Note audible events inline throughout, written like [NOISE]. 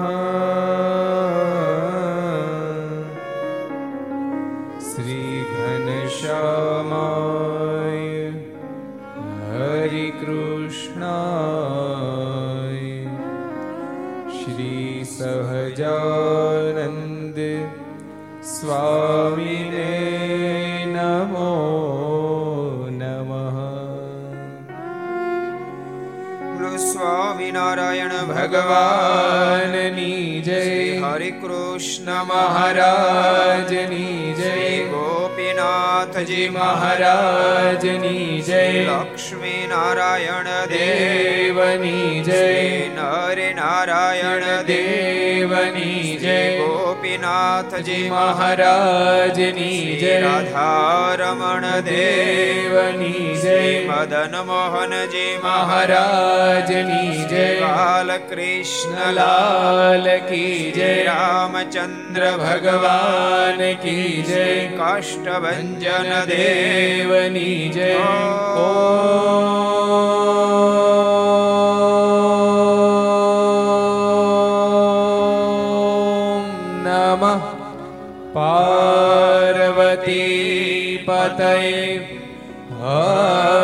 Aham. ભગવાનની જય. હરે કૃષ્ણ મહારાજની જય. ગોપીનાથજી મહારાજની જય. લક્ષ્મી નારાયણ દેવની જય. નરે નારાયણ દેવની જય ગોપીનાથજી મહારાજની જય. રાધારમણ દેવની જય. મદન મોહનજી મહારાજની જય. બાલકૃષ્ણ લાલ કી જય. રામચંદ્ર ભગવાન કી જય. કાષ્ટભન દેવની જય. ઓ પાર્વતી પતય. હર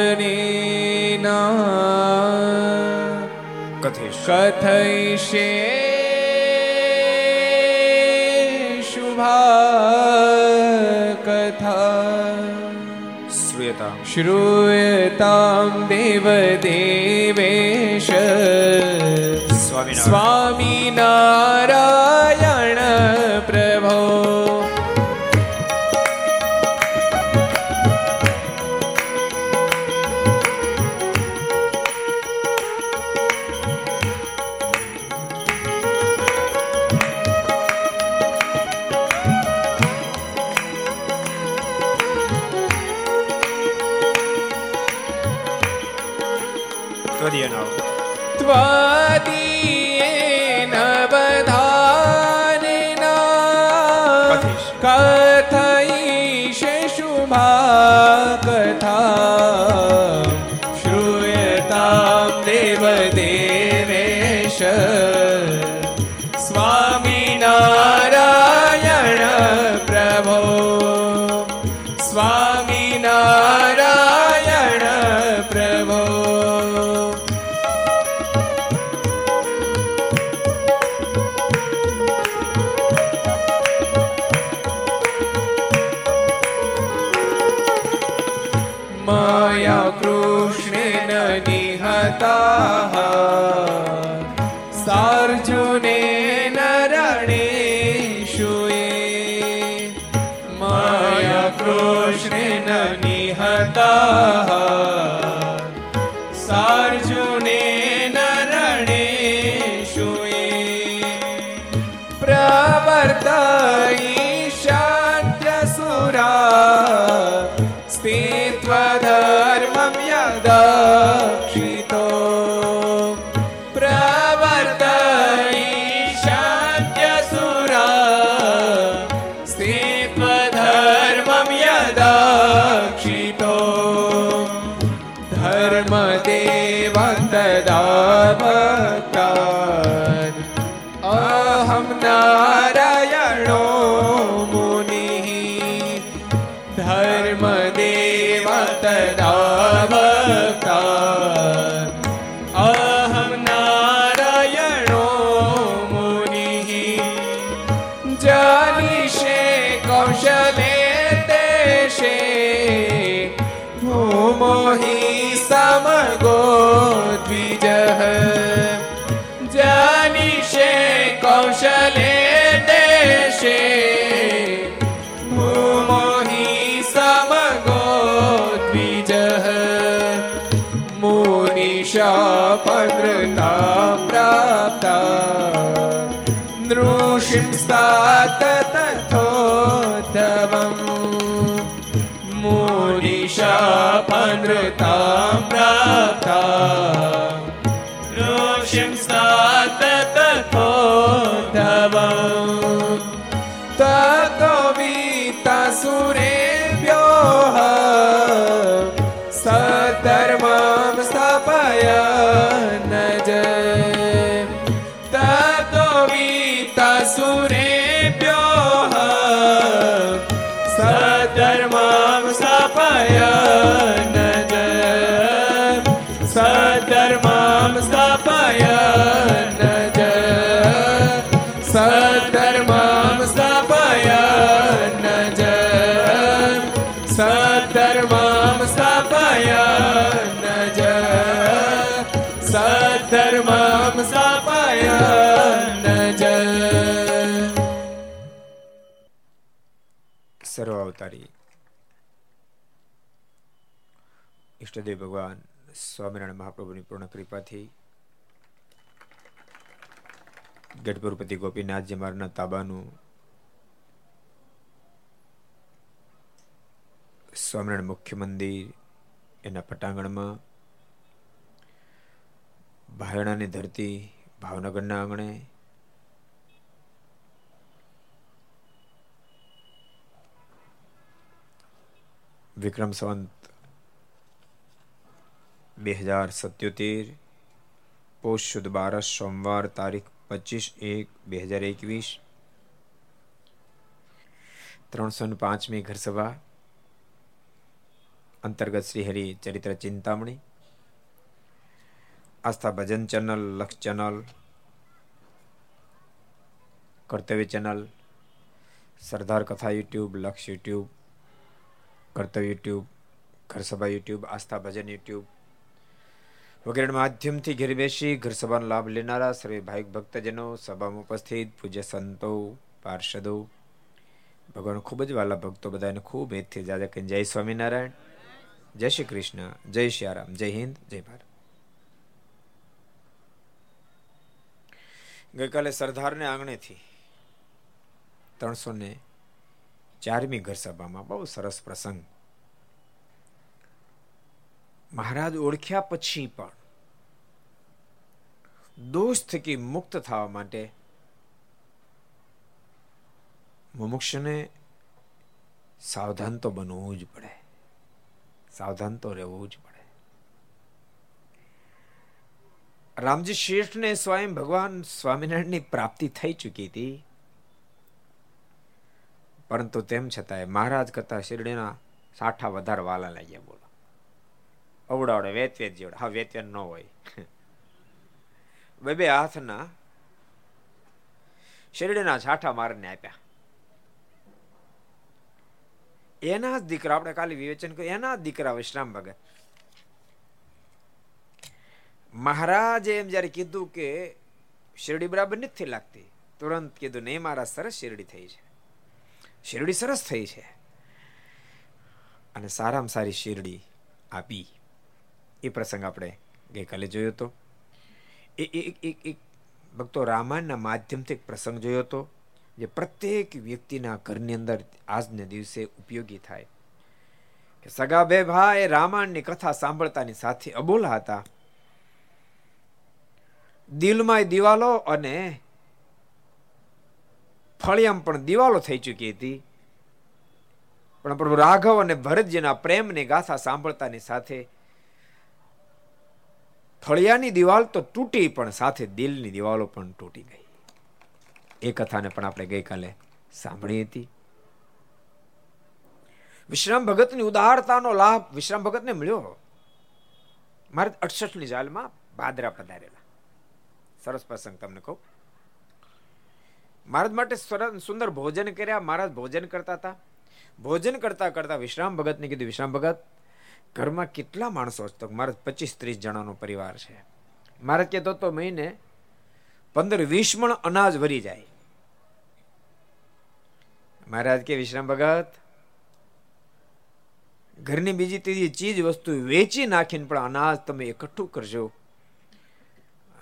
पतिनवधानेना कथयिष्ये शुभा कथा श्रूयतां श्रूयतां देवदेवेश स्वामिनारा મોહી સમગો દ્વિજ જાનિશે કૌશલે દેશે મોહી સમગો દ્વિજ મુનિષા પદ્રતા પ્રાપ્તા નૃષિંસ્તાત અમૃતામૃતા અવતારી ઈષ્ટદેવ ભગવાન સ્વામિનારાયણ મહાપ્રભુની પૂર્ણ કૃપાથી ગઢપુરપતિ ગોપીનાથજી મારના તાબાનું સ્વામિનારાયણ મુખ્ય મંદિર, એના પટાંગણમાં, ભાયણાની ધરતી, ભાવનગરના આંગણે વિક્રમ સંવંત બે હજાર સત્યોતેર પોષ શુદ્ધ બારસ સોમવાર તારીખ પચીસ એક બે હજાર એકવીસ ત્રણસો ને પાંચમી ઘર સભા અંતર્ગત Shri Hari Charitra Chintamani Aastha Bhajan channel Laksh channel Kartavya channel Sardar Katha YouTube Laksh YouTube Kartavya YouTube, Gharsabha YouTube Aastha Bhajan YouTube વગેરે માધ્યમથી ઘેર બેસી ઘર સભાનો લાભ લેનારા સર્વે ભાઈ ભક્તજનો સભામાં ઉપસ્થિત, પૂજ્ય સંતો, પાર્ષદો ભગવાન ખૂબ જ વાલા ભક્તો બધાને ખૂબ હેતથી જાજા કહીને જય સ્વામિનારાયણ, જય શ્રી કૃષ્ણ, જય શ્રી રામ જય હિન્દ, જય ભારત. ગઈકાલે સરદારને આંગણેથી ત્રણસો ને ચારમી ઘર સભામાં બહુ સરસ પ્રસંગ. મહારાજ ઓળખ્યા પછી પણ દોષ થકી મુક્ત થવા માટે મુમુક્ષને સાવધાન તો બનવું જ પડે. સાવધાન તો રહેવું જ પડે. રામજી શ્રેષ્ઠને સ્વયં ભગવાન સ્વામિનારાયણની પ્રાપ્તિ થઈ ચૂકી હતી. પરંતુ તેમ છતાંય મહારાજ કરતા શિરડીના સાઠા વધારે વાલા લાગ્યા બોલો. અવડાવડે વેત વેત જેવડે. હા વેત ન હોય. બે બે હાથના શેરડીના છાઠા મારને આપ્યા. એના જ દીકરા, આપણે કાલે વિવેચન કર્યું, એના જ દીકરા વિશ્રામ ભગત મહારાજે એમ જયારે કીધું કે શિરડી બરાબર નથી લાગતી, તુરંત કીધું, નહીં મારા સરસ શિરડી થઈ છે. શિરડી સરસ થઈ છે. અને સારામાં સારી શિરડી આપી. એ પ્રસંગ આપણે ગઈકાલે જોયો હતો. એ એક એક ભક્તો રામાયણના માધ્યમથી એક પ્રસંગ જોયો હતો, જે પ્રત્યેક વ્યક્તિના ઘરની અંદર આજને દિવસે ઉપયોગી થાય. કે સગા બે ભાઈ રામાયણની કથા સાંભળતાની સાથે અબોલા હતા. દિલમાં દિવાલો અને ફળિયામ પણ દિવાલો થઈ ચૂકી હતી. પણ પ્રભુ રાઘવ અને ભરતજીના પ્રેમની ગાથા સાંભળતાની સાથે ફળિયાની દિવાલ તો તૂટી, પણ સાથે દિલની દિવાલો પણ તૂટી ગઈ. એ કથાને પણ આપણે ગઈકાલે સાંભળી હતી. વિશ્રામ ભગતની ઉદારતાનો લાભ વિશ્રામ ભગતને મળ્યો. મારે અડસઠની જાલમાં ભાદરા પધારેલા. સરસ પ્રસંગ તમને કહું. મહારાજ માટે સુંદર ભોજન કર્યા મહારાજ ભોજન કરતા હતા. ભોજન કરતા કરતા વિશ્રામ ભગતને કીધું, વિશ્રામ ભગત, ઘરમાં કેટલા માણસો તો મારા પચીસ ત્રીસ જણાનો પરિવાર છે. મારે કહેતો તો મહિને પંદર વીસ મણ અનાજ ભરી જાય. મહારાજ કે, વિશ્રામ ભગત, ઘરની બીજી ત્રીજી ચીજ વસ્તુ વેચી નાખીને પણ અનાજ તમે એકઠું કરજો.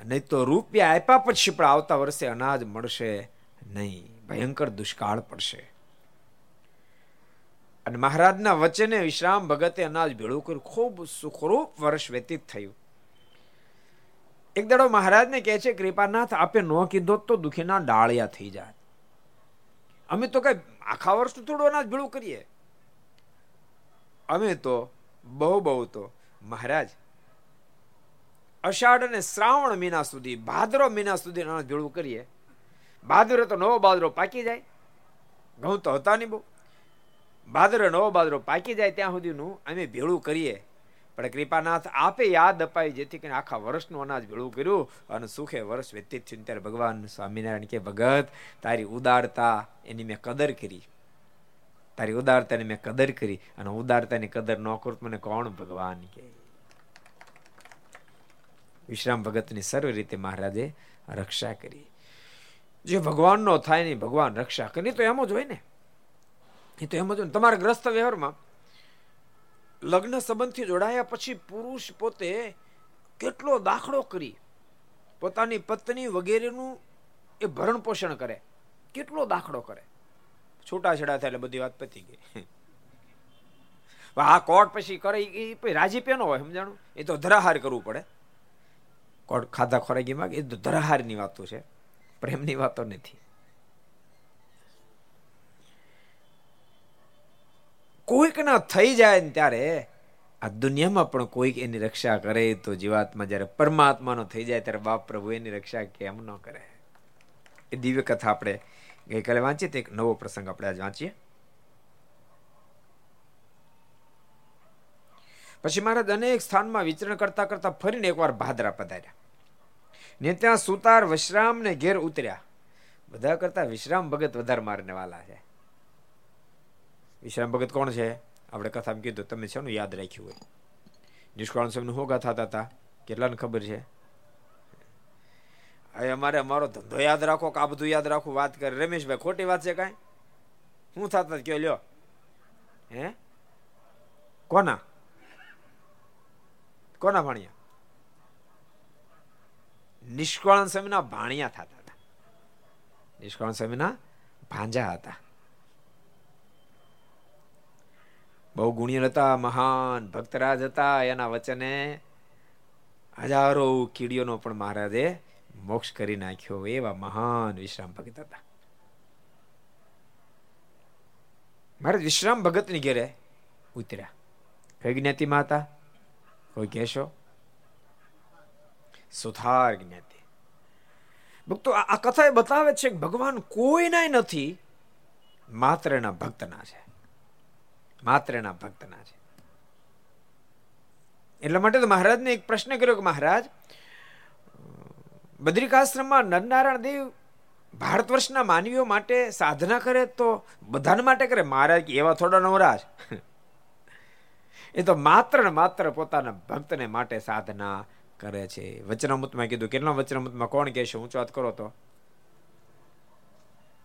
નહીં તો રૂપિયા આપ્યા પછી પણ આવતા વર્ષે અનાજ મળશે. નહીં. ભયંકર દુષ્કાળ પડશે. અને મહારાજના વચને વિશ્રામ ભગતે અનાજ ભેળું કર્યું. ખૂબ સુખરૂપ વર્ષ વ્યતીત થયું. એક દાડો મહારાજને કહે છે, કૃપાનાથ, આપે ન કીધો તો દુખીના ડાળિયા થઈ જાય. અમે તો કઈ આખા વર્ષ થોડું અનાજ ભેળું કરીએ. અમે તો, બહુ બહુ તો, મહારાજ, અષાઢ અને શ્રાવણ મહિના સુધી ભાદરો મહિના સુધી અનાજ ભેળું કરીએ. ભાદરો તો નવો બાદરો પાકી જાય. ઘઉં તો હતા નહીં બહુ. બાદરે નવો બાદરો પાકી જાય ત્યાં સુધીનું અમે ભેળું કરીએ. પણ કૃપાનાથ આપે યાદ અપાય જેથી કરીને આખા વર્ષનું અનાજ ભેળું કર્યું અને સુખે વર્ષ વ્યતીત થયું. ત્યારે ભગવાન સ્વામિનારાયણ કે, ભગત, તારી ઉદારતા એની મેં કદર કરી. તારી ઉદારતાની મેં કદર કરી અને ઉદારતાની કદર ન કરું મને કોણ ભગવાન કે? વિશ્રામ ભગતની સર્વ રીતે મહારાજે રક્ષા કરી. જે ભગવાનનો થાય નહીં ભગવાન રક્ષા કરી. તો એમ જ હોય ને. એ તો એમ જ હોય તમારા ગ્રસ્ત વ્યવહારમાં લગ્ન સંબંધથી જોડાયા પછી પુરુષ પોતે કેટલો દાખલો કરી પોતાની પત્ની વગેરેનું એ ભરણ પોષણ કરે. કેટલો દાખલો કરે. છૂટાછેડા થાય એટલે બધી વાત પતી ગઈ. આ કોર્ટ પછી કરે એ રાજી પેનો હોય, સમજાણું? એ તો ધરાહાર કરવું પડે. કોર્ટ ખાધા ખોરાકીમાં એ તો ધરાહારની વાતો છે. પ્રેમની વાતો નથી. કોઈકના થઈ જાય ને ત્યારે આ દુનિયામાં પણ કોઈક એની રક્ષા કરે તો જીવાત્મા જ્યારે પરમાત્માનો થઈ જાય ત્યારે બાપ પ્રભુ એની રક્ષા કેમ ન કરે? એ દિવ્ય કથા આપણે ગઈકાલે વાંચીએ તો એક નવો પ્રસંગ આપણે આજ વાંચીએ. પછી મહારાજ અનેક સ્થાનમાં વિચરણ કરતા કરતા ફરીને એકવાર ભાદરા પધાર્યા. ને ત્યાં સુતાર વિશ્રામ ને ઘેર ઉતર્યા. બધા કરતા વિશ્રામ ભગત વધારે મારને વાલા છે. વિશ્રામ ભગત કોણ છે? આપણે કથામાં કીધું તમે છે યાદ રાખ્યું હોય? નિષ્કાળ સ્વામીનું શું ગાથા હતા કેટલાને ખબર છે? હવે અમારે અમારો ધંધો યાદ રાખો કે આ બધું યાદ રાખવું વાત કરે. રમેશભાઈ, ખોટી વાત છે કાંઈ? શું થતા કયો લ્યો? હે? કોના? કોના ભાણિયા? નિષ્કાળ સ્વામીના ભાણિયા થતા હતા. નિષ્કાળ સ્વામીના ભાંજા હતા. બહુ ગુણ્ય હતા મહાન ભક્તરાજ હતા. એના વચને હજારો કીડીઓનો પણ મહારાજે મોક્ષ કરી નાખ્યો એવા મહાન વિશ્રામ ભગત હતા. મહારાજ વિશ્રામ ભગતની ઘેરે ઉતર્યા. કઈ જ્ઞાતિમાં હતા? કોઈ કહેશો? સુથાર જ્ઞાતિ. ભક્તો, આ કથા એ બતાવે છે કે ભગવાન કોઈના નથી માત્ર એના ભક્તના છે. માત્ર એના ભક્તના છે. એટલા માટે તો મહારાજને એક પ્રશ્ન કર્યો કે મહારાજ બદ્રિકાશ્રમમાં નરનારાયણ દેવ ભારત વર્ષના માનવીઓ માટે સાધના કરે તો બધાને માટે કરે? મહારાજ એવા થોડા નવરાજ [LAUGHS] એ તો માત્ર ને માત્ર પોતાના ભક્તને માટે સાધના કરે છે. વચનામૃતમાં કીધું. કેટલા વચનામૃતમાં? કોણ કહેશે? ઊંચો વાત કરો તો.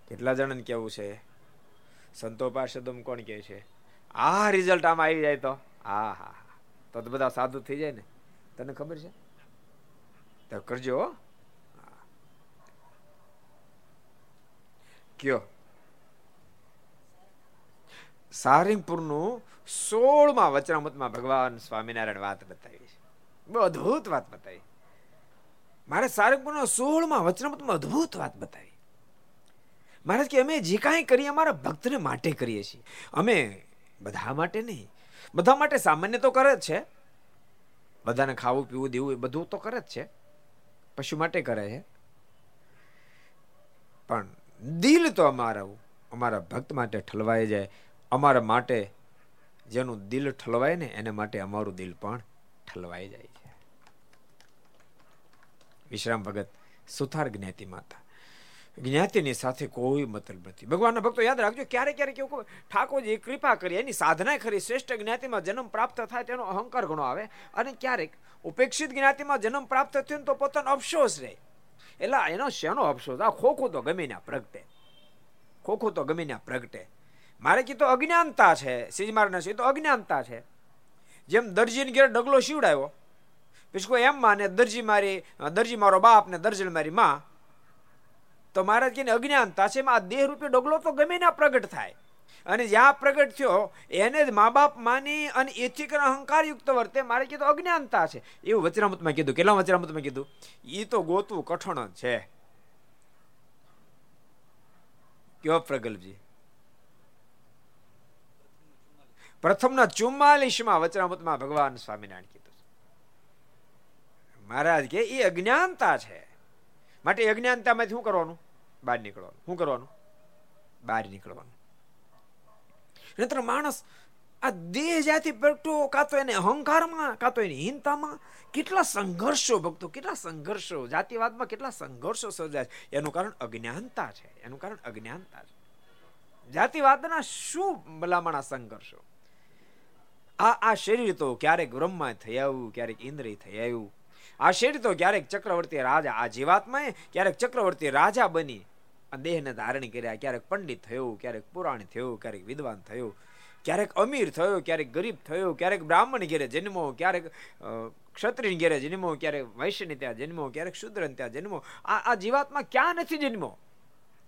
કેટલા જણાને કેવું છે? સંતો પાર્ષદમ કોણ કહે છે? આ રિઝલ્ટ આમાં આવી જાય તો. હા હા તો તો બધા સાધુ થઈ જાય ને. તને ખબર છે? તો કરજો કયો? સારિંગપુરનું સોળમાં વચનામૃતમાં ભગવાન સ્વામિનારાયણ વાત બતાવી છે. બહુ અદભુત વાત બતાવી. મારે સારંગપુરના સોળમાં વચનામૃતમાં અદભુત વાત બતાવી. મહારાજ કે અમે જે કાંઈ કરીએ અમારા ભક્તને માટે કરીએ છીએ. અમે બધા માટે નહીં. બધા માટે સામાન્ય તો કરે જ છે. બધાને ખાવું, પીવું, દેવું એ બધું તો કરે જ છે. પશુ માટે કરે છે. પણ દિલ તો અમારા અમારા ભક્ત માટે ઠલવાઈ જાય. અમારા માટે જેનું દિલ ઠલવાય ને, એને માટે અમારું દિલ પણ ઠલવાઈ જાય. વિશ્રામ ભગત સુથાર જ્ઞાતિ માતા. જ્ઞાતિની સાથે કોઈ મતલબ નથી. ભગવાનના ભક્તો યાદ રાખજો ક્યારેક ક્યારેક એવું ઠાકોરજી કૃપા કરી, એની સાધના ખરી. શ્રેષ્ઠ જ્ઞાતિમાં જન્મ પ્રાપ્ત થાય તેનો અહંકાર ઘણો આવે. અને ક્યારેક ઉપેક્ષિત જ્ઞાતિમાં જન્મ પ્રાપ્ત થયો તો પોતાનો અફસોસ રહે. એટલે એનો શેનો અફસોસ? આ ખોખું તો ગમે ના પ્રગટે. ખોખું તો ગમે ના પ્રગટે. મારે કીધું અજ્ઞાનતા છે સીજ મારના છે તો અજ્ઞાનતા છે. જેમ દરજીને ઘેર ડગલો શીવડાવ્યો પછી કોઈ એમ માને દરજી મારી દરજી મારો બાપ ને દરજી મારી માં, તો મહારાજ કે અજ્ઞાનતા છે આ દેહ રૂપે ડગલો તો ગમે ના પ્રગટ થાય. અને જ્યાં પ્રગટ થયો, એને જ મા બાપ માની અને એથી કરીને અહંકાર યુક્ત વર્તે. મારે કીધું અજ્ઞાનતા છે એવું વચરામતમાં કીધું, કેટલા વચરામતમાં કીધું? એ તો ગોતવું કઠણ છે. કયો પ્રગલ્ભજી? પ્રથમના ચુમ્માલીસમાં વચરામૃતમાં ભગવાન સ્વામિનારાયણ કીધું. મહારાજ કે એ અજ્ઞાનતા છે. માટે અજ્ઞાનતામાંથી શું કરવાનું? બહાર નીકળવાનું. શું કરવાનું? બહાર નીકળવાનું. નહીતર માણસ આ દેહ જાતિ પ્રગટો, કાં તો એને અહંકારમાં, કાં તો એની હીનતામાં કેટલા સંઘર્ષો ભક્તો, કેટલા સંઘર્ષો, જાતિવાદમાં કેટલા સંઘર્ષો સર્જાય એનું કારણ અજ્ઞાનતા છે. એનું કારણ અજ્ઞાનતા છે. જાતિવાદના શું ભલામણા સંઘર્ષો? આ આ શરીર તો ક્યારેક બ્રહ્મા થઈ આવ્યું, ક્યારેક ઇન્દ્રિય થઈ આવ્યું. આ શરીર તો ક્યારેક ચક્રવર્તી રાજા, આ જીવાત્માએ ક્યારેક ચક્રવર્તી રાજા બની. દેહને ધારણ કર્યા, ક્યારેક પંડિત થયું, ક્યારેક પુરાણ થયું, ક્યારેક વિદ્વાન થયું, ક્યારેક અમીર થયો, ક્યારેક ગરીબ થયો, ક્યારેક બ્રાહ્મણ ઘેરે જન્મો, ક્યારેક ક્ષત્રિય ઘેરે જન્મો, ક્યારેક વૈશ્યની ત્યાં જન્મો, ક્યારેક શુદ્ર ત્યાં જન્મો. આ આ જીવાત્મા ક્યાં નથી જન્મો?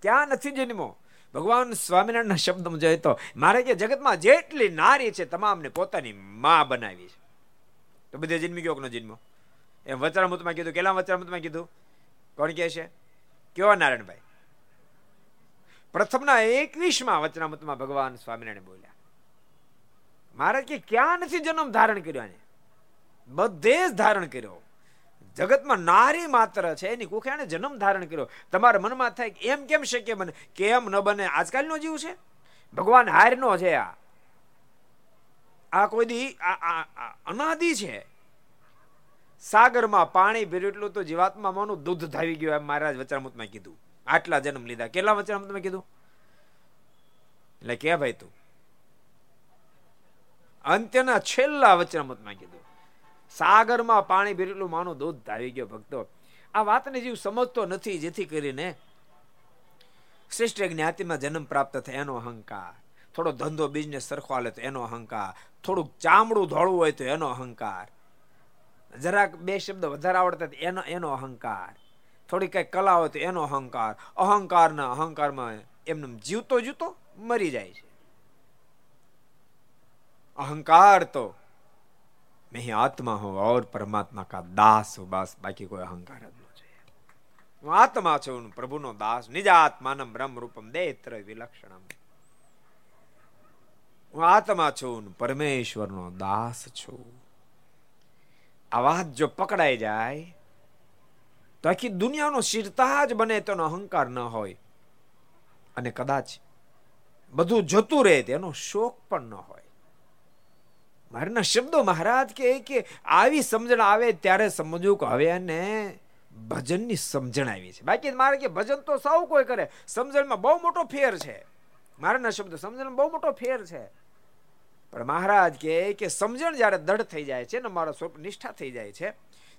ક્યાં નથી જન્મો? ભગવાન સ્વામિનારાયણના શબ્દમાં જોઈએ તો, મારે કે જગતમાં જેટલી નારી છે, તમામને પોતાની મા બનાવી છે. તો બધે જન્મી ગયો ન જન્મો? એમ વચરામૃતમાં કીધું કેટલા વચરામૃતમાં કીધું? કોણ કહે છે? કેવા નારાયણભાઈ? પ્રથમના એકવીસમાં વચનામૃતમાં ભગવાન સ્વામિનારાયણ બોલ્યા. મહારાજ કે, ક્યાં નથી જન્મ ધારણ કર્યો આને બધે જ ધારણ કર્યો. જગતમાં નારી માત્ર છે, એની કુખ્યાને જન્મ ધારણ કર્યો. તમારા મનમાં થાય એમ કેમ શક્ય બને? કેમ ન બને? આજકાલનો જીવ છે? ભગવાન હારનો છે આ. આ કોઈ દી અનાદિ છે. સાગરમાં પાણી ભર્યું એટલું તો જીવાત્મા માનું દૂધ ધાવી ગયું એમ મહારાજ વચરામૃતમાં કીધું. આટલા જન્મ લીધા. કેટલા વચરામૃતમાં કીધું? એટલે કે ભાઈ તું. અંત્યના છેલ્લા વચરામૃતમાં કીધું. સાગરમાં પાણી ભરેલું માનું દૂધ ધાવી ગયો ભક્તો. આ વાતને જીવ સમજતો નથી, જેથી કરીને શ્રેષ્ઠ જ્ઞાતિમાં જન્મ પ્રાપ્ત થાય એનો અહંકાર. થોડો ધંધો બિઝનેસ સરખો હાલે તો એનો અહંકાર. થોડુંક ચામડું ધોળવું હોય તો એનો અહંકાર. જરાક બે શબ્દ વધારે આવડતા એનો એનો અહંકાર. થોડી કંઈક કલા હોય તો એનો અહંકાર. અહંકારના અહંકારમાં એમને જીવતો જીવતો મરી જાય છે. અહંકાર તો મેં આત્મા હું ઓર પરમાત્મા કા દાસ હું, બસ, બાકી કોઈ અહંકાર જ ન છે. હું આત્મા છું હું પ્રભુનો દાસ નિજ આત્માનમ બ્રહ્મ રૂપમ દેત્ર વિલક્ષણમ. હું આત્મા છું પરમેશ્વરનો દાસ છું. આ વાત જો પકડાઈ જાય, તો આખી દુનિયાનો જ બને તેનો અહંકાર ન હોય. અને કદાચ બધું જતું રહે તેનો શોક પણ ન હોય. મારના શબ્દો મહારાજ કે કે આવી સમજણ આવે ત્યારે સમજવું કે હવે એને ભજનની સમજણ આવી છે. બાકી મારે કે ભજન તો સૌ કોઈ કરે. સમજણમાં બહુ મોટો ફેર છે. મારાના શબ્દ સમજણમાં બહુ મોટો ફેર છે. પણ મહારાજ કે કે સમજણ જ્યારે દઢ થઈ જાય છે ને મારો સ્વરૂપ નિષ્ઠા થઈ જાય છે,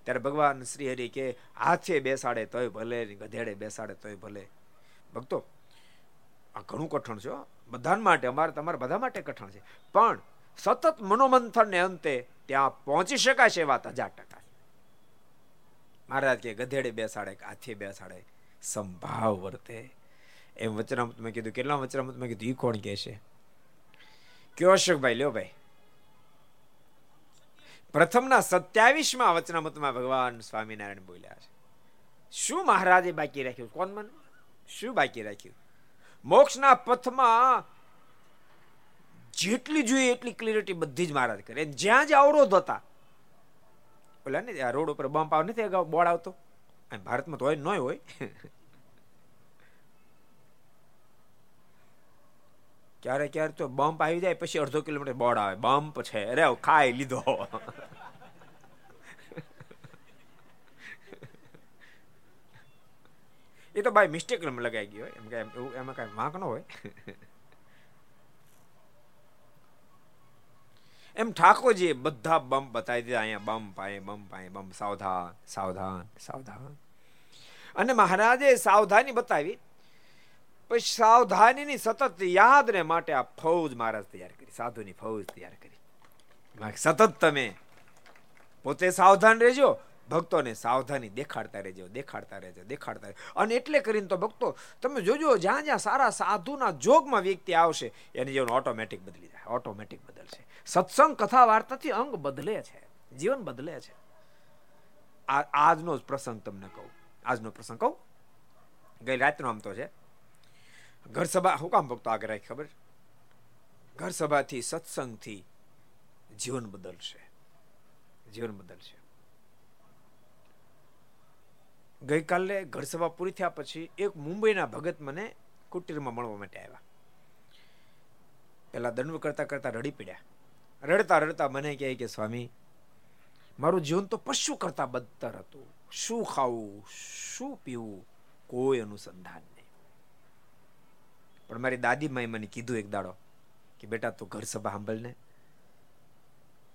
ત્યારે ભગવાન શ્રી હરિ કે હાથે બેસાડે તોય ભલે ગધેડે બેસાડે તોય ભલે. ભક્તો, આ ઘણું કઠણ છે બધા માટે, અમારે તમારે બધા માટે કઠણ છે. પણ સતત મનોમંથનને અંતે ત્યાં પહોંચી શકાય છે વાત હજાર ટકા મહારાજ કે ગધેડે બેસાડે કે હાથે બેસાડે, સંભાવ વર્તે. એમ વચનામત મેં કીધું, કેટલા વચનામત મેં કીધું? એ કોણ કહેશે છે? કયો અશોકભાઈ, લ્યો ભાઈ. પ્રથમના સત્યાવીસમાં વચનામતમાં ભગવાન સ્વામિનારાયણ બોલ્યા છે. શું મહારાજે બાકી રાખ્યું? કોણ મને? શું બાકી રાખ્યું? મોક્ષના પથમાં જેટલી જોઈએ એટલી ક્લિયરિટી બધી જ મહારાજ કરે. જ્યાં જ્યાં અવરોધ હતા. ઓલા ને આ રોડ ઉપર બમ્પ આવ નથી અગાઉ? બોર્ડ આવતો? ભારતમાં તો હોય ન હોય. ક્યારે ક્યારેક તો બમ્પ આવી જાય, પછી અડધો કિલોમીટર બોર્ડ આવે. બમ્પ છે. અરે ખાઈ લીધો. એ તો ભાઈ મિસ્ટેક લગાઈ ગયો એમ કે એમાં કઈ વાંક ન હોય. એમ ઠાકોરજી બધા બમ્પ બતાવી દીધા. અહીંયા બમ્પ અહીંયા બમ્પ અહીંયા બમ્પ સાવધાન સાવધાન સાવધાન. અને મહારાજે સાવધાની બતાવી પછી સાવધાનીની સતત યાદને માટે આ ફૌજ મહારાજ તૈયાર કરી. સાધુની ફૌજ તૈયાર કરી. સતત તમે પોતે સાવધાન રહેજો, ભક્તોને સાવધાની દેખાડતા રહેજો દેખાડતા રહેજો દેખાડતા રહેજો. અને એટલે કરીને તો ભક્તો, તમે જોજો, જ્યાં જ્યાં સારા સાધુના જોગમાં વ્યક્તિ આવશે, એની જીવન ઓટોમેટિક બદલી જાય, ઓટોમેટિક બદલશે. સત્સંગ, કથા, વાર્તાથી અંગ બદલે છે, જીવન બદલે છે. આજનો જ પ્રસંગ તમને કહું. આજનો પ્રસંગ કહું? ગઈ રાતનો આમ તો છે. ઘર સભા હું કામ ભક્તો આગળ રાખી ખબર? ઘર સભાથી સત્સંગથી જીવન બદલશે. જીવન બદલશે. ગઈકાલે ઘર સભા પૂરી થયા પછી એક મુંબઈના ભગત મને કુટીરમાં મળવા માટે આવ્યા. પેલા દંડ કરતા કરતા રડી પડ્યા. રડતા રડતા મને કહે કે, સ્વામી, મારું જીવન તો પશુ કરતા બદતર હતું. શું ખાવું, શું પીવું? કોઈ અનુસંધાન પણ મારી દાદી માએ મને કીધું એક દાડો કે, બેટા, તું ઘર સભા સાંભળને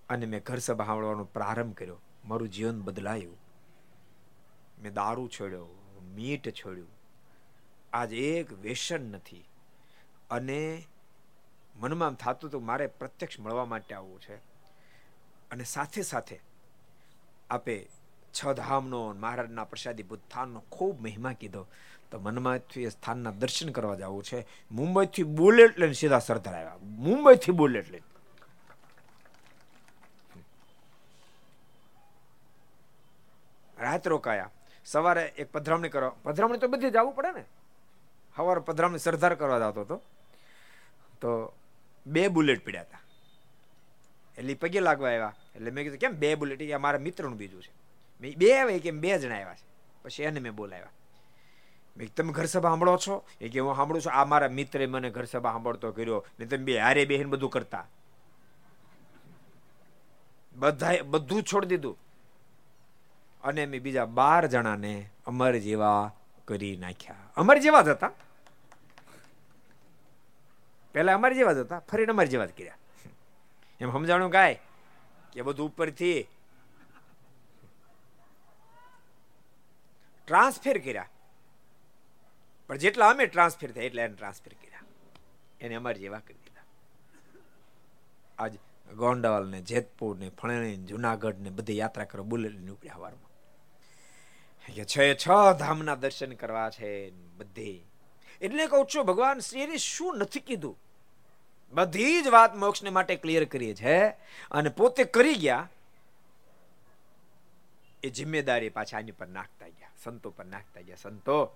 અને મેં ઘર સભા સાંભળવાનો પ્રારંભ કર્યો. મારું જીવન બદલાયું. મેં દારૂ છોડ્યો, મીટ છોડ્યું. આજ એક વ્યસન નથી. અને મનમાં થતું તો મારે પ્રત્યક્ષ મળવા માટે આવવું છે. અને સાથે સાથે આપે છ ધામનો મહારાજના પ્રસાદી બુદ્ધાનનો ખૂબ મહિમા કીધો. તો મનમાંથી સ્થાનના દર્શન કરવા જવું છે. મુંબઈથી બુલેટ લઈને સીધા સરદાર આવ્યા. મુંબઈથી બુલેટ લઈને. રાત રોકાયા. સવારે એક પધરામણી કરો પધરામણી તો બધી જવું પડે ને? સવારે પધરામણી સરદાર કરવા જતો હતો. તો બે બુલેટ પીડ્યા હતા. એટલે પગે લાગવા આવ્યા. એટલે મેં કીધું, કેમ બે બુલેટ? મારા મિત્રનું બીજું છે. બે આવે કેમ બે જણા આવ્યા છે. પછી એને મેં બોલાવ્યા. તમે ઘર સભા સાંભળો છો? એ કે, હું સાંભળું છું. આ મારા મિત્રે મને ઘર સભા સાંભળતો કર્યો. ને તમે બે હારે બેહીને બધું કરતા. બધા બધું છોડી દીધું. અને મેં બીજા બાર જણાને અમર જેવા કરી નાખ્યા. અમર જેવા જ હતા. પેલા અમારી જેવા જ હતા ફરીને અમારી જેવા જ કર્યા. એમ સમજાણું કાય કે બધું ઉપરથી ટ્રાન્સફેર કર્યા. પણ જેટલા અમે ટ્રાન્સફર થયા એટલા એને ટ્રાન્સફર કર્યા. એને અમારી જેવા કરી દીધા. આજ ગોંડલ ને જેતપુર ને ફણેણી જુનાગઢ ને બધી યાત્રા કરો, બુલેટ નીકળ્યા હવારમાં. કે છ છ ધામના દર્શન કરવા છે બધી. એટલે કહું છું, ભગવાન શ્રીએ શું નથી કીધું? બધી જ વાત મોક્ષને માટે ક્લિયર કરીએ છે અને પોતે કરી ગયા. એ જિમ્મેદારી પાછા આની પર નાખતા ગયા, સંતો પર નાખતા ગયા. સંતો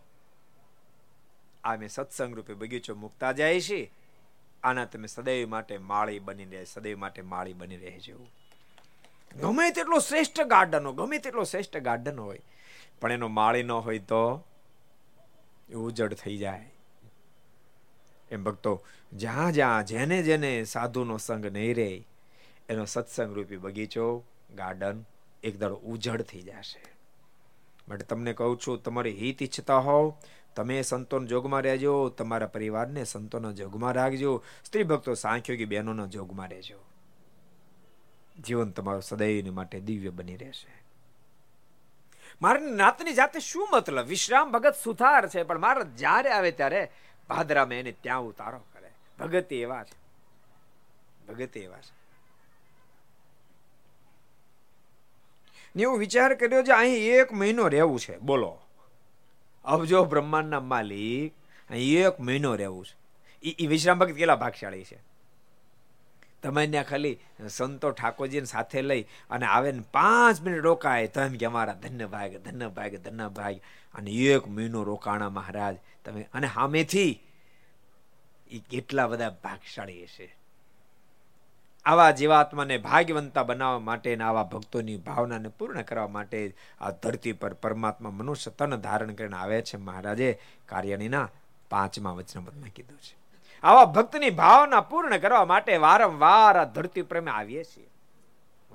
આ મેં સત્સંગ રૂપે બગીચો મૂકતા જાય છે. આના તમે સદૈવ માટે માળી બની રહે, સદૈવ માટે માળી બની રહેજો ગમે તેટલો શ્રેષ્ઠ ગાર્ડન હોય, ગમે તેટલો શ્રેષ્ઠ ગાર્ડન હોય, પણ એનો માળી ન હોય તો ઉજળ થઈ જાય. એમ ભક્તો, જ્યાં જ્યાં જેને જેને સાધુનો સંગ નહીં રહે, એનો સત્સંગ રૂપી બગીચો, ગાર્ડન એક દાડો ઉજળ થઈ જશે. માટે તમને કહું છું, તમારી હિત ઈચ્છતા હોવ તમે સંતોન જોગમાં રહેજો, તમારા પરિવારને સંતોના જોગમાં રાખજો સ્ત્રી ભક્તો સાંખ્યોગી બહેનોના જોગમાં રહેજો. જીવન તમારું સદૈવને માટે દિવ્ય બની રહેશે. મારા નાતની જાતે શું મતલબ? વિશ્રામ ભગત સુથાર છે, પણ મારા જ્યારે આવે ત્યારે ભાદરામાં એને ત્યાં ઉતારો કરે. ભગત એવા છે. ભગત એવા છે. ને એવો વિચાર કર્યો છે, અહીં એક મહિનો રહેવું છે. બોલો. અબજો બ્રહ્માંડના માલિક. અહીં એક મહિનો રહેવું છે. એ વિશ્રામ ભક્ત કેટલા ભાગશાળી છે? તમે ત્યાં ખાલી સંતો ઠાકોરજીને સાથે લઈ અને આવે ને પાંચ મિનિટ રોકાય તો એમ કે અમારા ધન્ય ભાગ ધન્ય ભાગ ધન્ય ભાગ. અને એક મહિનો રોકાણા મહારાજ. તમે, અને સામેથી એ કેટલા બધા ભાગશાળી હશે આવા જીવાત્માને ભાગ્યવંતા બનાવવા માટે આવા ભક્તોની ભાવનાને પૂર્ણ કરવા માટે આ ધરતી પર પરમાત્મા મનુષ્ય તન ધારણ કરીને આવે છે. મહારાજે કાર્યણીના પાંચમા વચનપદમાં કીધું છે. આવા ભક્તની ભાવના પૂર્ણ કરવા માટે વારંવાર આ ધરતી પર આવીએ છીએ.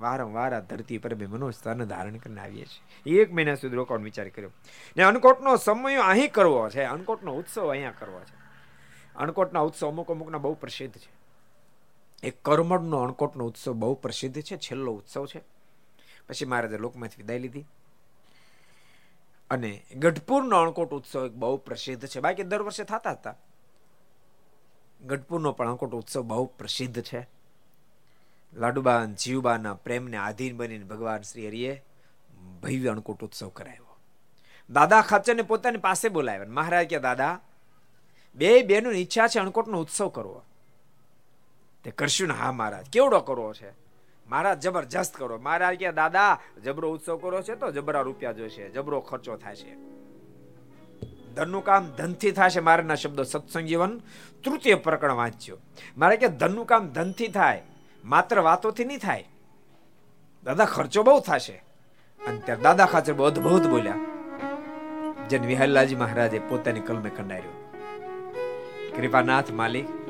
વારંવાર આ ધરતી પર મનુષ્ય તન ધારણ કરીને આવીએ છીએ. એક મહિના સુધી રોકાણ વિચાર કર્યો. ને અનકોટનો સમય અહીં કરવો છે. અનકોટનો ઉત્સવ અહીંયા કરવો છે. અન્નકોટના ઉત્સવ અમુક અમુકના બહુ પ્રસિદ્ધ છે. એક કરમડનો અણકોટનો ઉત્સવ બહુ પ્રસિદ્ધ છે, છેલ્લો ઉત્સવ છે. પછી મહારાજે લોકમાંથી વિદાય લીધી. અને ગઢપુરનો અણકોટ ઉત્સવ એક બહુ પ્રસિદ્ધ છે. બાકી દર વર્ષે થતા હતા. ગઢપુરનો પણ અણકોટ ઉત્સવ બહુ પ્રસિદ્ધ છે. લાડુબાન જીવબાના પ્રેમને આધીન બનીને ભગવાન શ્રી હરિએ ભવ્ય અણકોટ ઉત્સવ કરાયો દાદા ખાચરને પોતાની પાસે બોલાવ્યા મહારાજ કે દાદા, બે બેનું ઈચ્છા છે અણકોટનો ઉત્સવ કરવો. તે કરશું ને હા મહારાજ. કેવડો કરવો છે? મહારાજ, જબરજસ્ત કરો. મહારાજ કે, દાદા, જબરો ઉત્સવ કરો છે તો જબરા રૂપિયા જોશે. જબરો ખર્ચો થાય છે ધનનું કામ ધનથી થશે મારાના શબ્દો સત્સંગ જીવન તૃતીય પ્રકરણ વાંચ્યો. મારે કે, ધનનું કામ ધનથી થાય, માત્ર વાતોથી નહીં થાય. દાદા, ખર્ચો બહુ થશે. અને ત્યારે દાદા ખાચર બહુ અદભુત બોલ્યા. જેને વિહલ્લાજી મહારાજે પોતાની કલમે કંડાર્યો. કૃપાનાથ માલિક